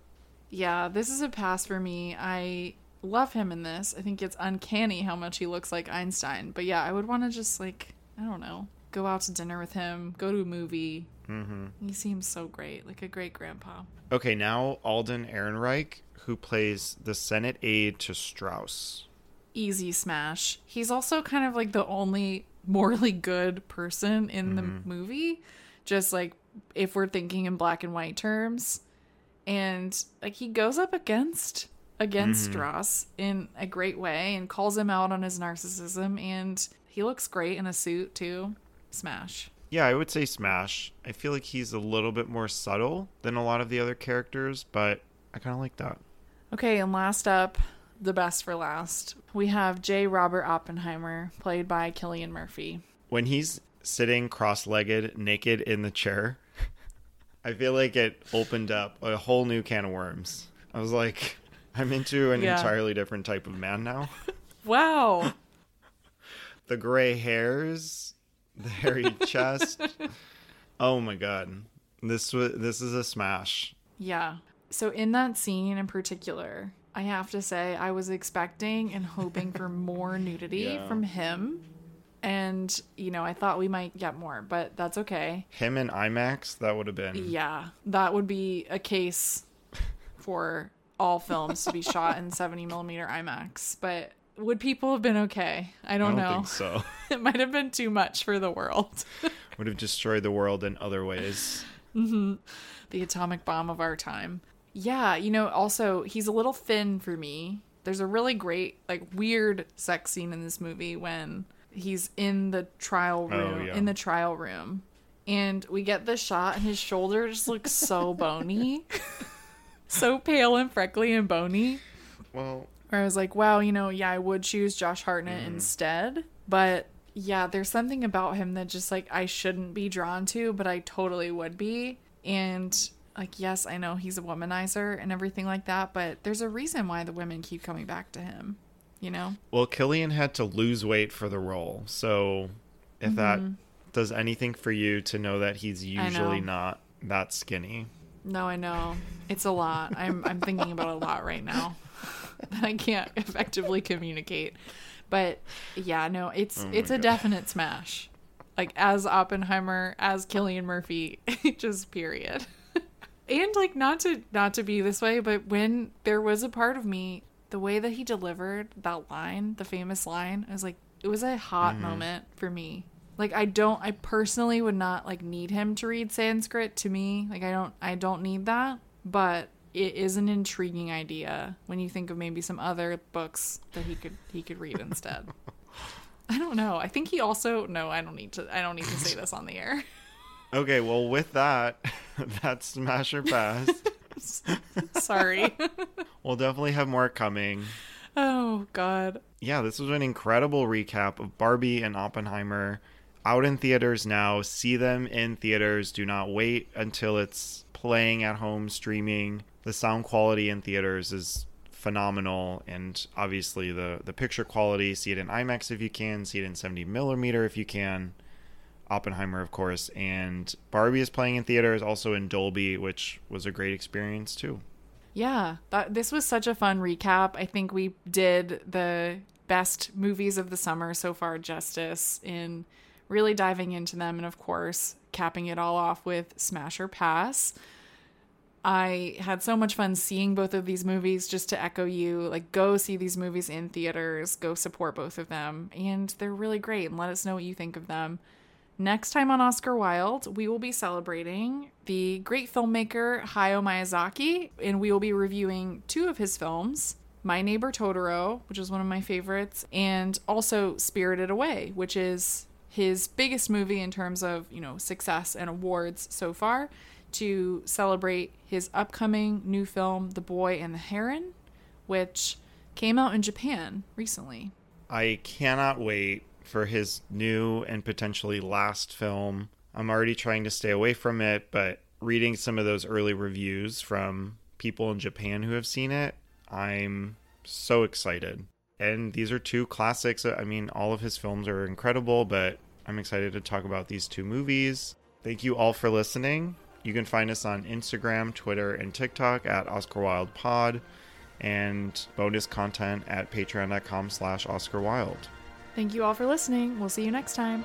Speaker 1: Yeah, this is a pass for me. I love him in this. I think it's uncanny how much he looks like Einstein. But yeah, I would want to just, like, I don't know, go out to dinner with him, go to a movie.
Speaker 2: Mm-hmm.
Speaker 1: He seems so great, like a great grandpa.
Speaker 2: Okay, now Alden Ehrenreich, who plays the Senate aide to Strauss.
Speaker 1: Easy smash. He's also kind of like the only morally good person in the movie. Just like if we're thinking in black and white terms. And like he goes up against against Strauss in a great way and calls him out on his narcissism and he looks great in a suit too. Smash.
Speaker 2: Yeah, I would say Smash. I feel like he's a little bit more subtle than a lot of the other characters, but I kind of like that.
Speaker 1: Okay, and last up, the best for last. We have J. Robert Oppenheimer, played by Cillian Murphy.
Speaker 2: When he's sitting cross legged, naked in the chair, *laughs* I feel like it opened up a whole new can of worms. I was like, *laughs* I'm into an
Speaker 1: Yeah.
Speaker 2: entirely different type of man now. *laughs*
Speaker 1: Wow.
Speaker 2: the gray hairs, *laughs* hairy chest. Oh my god. This was this is a smash.
Speaker 1: yeah. So in that scene in particular, I have to say I was expecting and hoping for *laughs* more nudity
Speaker 2: Yeah.
Speaker 1: from him. And, you know, I thought we might get more, but that's okay.
Speaker 2: Him in IMAX, that would have been
Speaker 1: Yeah, that would be a case for all films to be shot in 70 millimeter IMAX. But would people have been okay? I don't,
Speaker 2: I
Speaker 1: don't know.
Speaker 2: think so. *laughs*
Speaker 1: It might have been too much for the world. *laughs*
Speaker 2: would have destroyed the world in other ways. Mm-hmm.
Speaker 1: the atomic bomb of our time. Yeah, you know, also, he's a little thin for me. There's a really great, like, weird sex scene in this movie when he's in the trial room.
Speaker 2: Oh,
Speaker 1: room,
Speaker 2: yeah.
Speaker 1: in the trial room. And we get the shot, and his shoulder just looks so bony. *laughs* so pale and freckly and bony.
Speaker 2: Well,
Speaker 1: Where I was like, wow, you know, yeah, I would choose Josh Hartnett instead. But yeah, there's something about him that just like I shouldn't be drawn to, but I totally would be. And like, yes, I know he's a womanizer and everything like that, but there's a reason why the women keep coming back to him, you know?
Speaker 2: well, Cillian had to lose weight for the role. So, if that does anything for you to know that he's
Speaker 1: Mm-hmm.
Speaker 2: Usually not that skinny.
Speaker 1: No, I know. It's a lot. I'm I'm thinking about a lot right now *laughs* that I can't *laughs* effectively communicate. But yeah, no, it's
Speaker 2: Oh
Speaker 1: it's a
Speaker 2: God.
Speaker 1: definite smash. Like as Oppenheimer, as Cillian Murphy, *laughs* just period. and like not to not to be this way, but when there was a part of me, the way that he delivered that line, the famous line, I was like it was a hot
Speaker 2: Mm-hmm.
Speaker 1: moment for me. Like I don't I personally would not like need him to read Sanskrit to me. Like I don't I don't need that, but it is an intriguing idea when you think of maybe some other books that he could he could read instead. *laughs* I don't know. I think he also no, I don't need to I don't need to say this on the air. *laughs*
Speaker 2: Okay, well, with that, *laughs* that's Smash or Pass.
Speaker 1: Sorry.
Speaker 2: we'll definitely have more coming.
Speaker 1: oh god.
Speaker 2: Yeah, this was an incredible recap of Barbie and Oppenheimer out in theaters now. See them in theaters. Do not wait until it's playing at home streaming. The sound quality in theaters is phenomenal and obviously the the picture quality see it in IMAX if you can see it in 70 millimeter if you can Oppenheimer of course and Barbie is playing in theaters also in Dolby which was a great experience too
Speaker 1: Yeah, that this was such a fun recap. I think we did the best movies of the summer so far justice in really diving into them and of course capping it all off with Smash or Pass. I had so much fun seeing both of these movies just to echo you. Like go see these movies in theaters, go support both of them. And they're really great and let us know what you think of them. Next time on Oscar Wilde, we will be celebrating the great filmmaker Hayao Miyazaki, and we will be reviewing two of his films My Neighbor Totoro, which is one of my favorites, and also Spirited Away, which is his biggest movie in terms of, you know, success and awards so far, to celebrate his upcoming new film, The Boy and the Heron, which came out in Japan recently.
Speaker 2: I cannot wait for his new and potentially last film. I'm already trying to stay away from it, but reading some of those early reviews from people in Japan who have seen it, I'm so excited. And these are two classics. I mean, all of his films are incredible, but I'm excited to talk about these two movies. Thank you all for listening. You can find us on Instagram, Twitter, and TikTok at Oscar Wilde Pod, and bonus content at patreon.com slash Oscar Wilde.
Speaker 1: Thank you all for listening. We'll see you next time.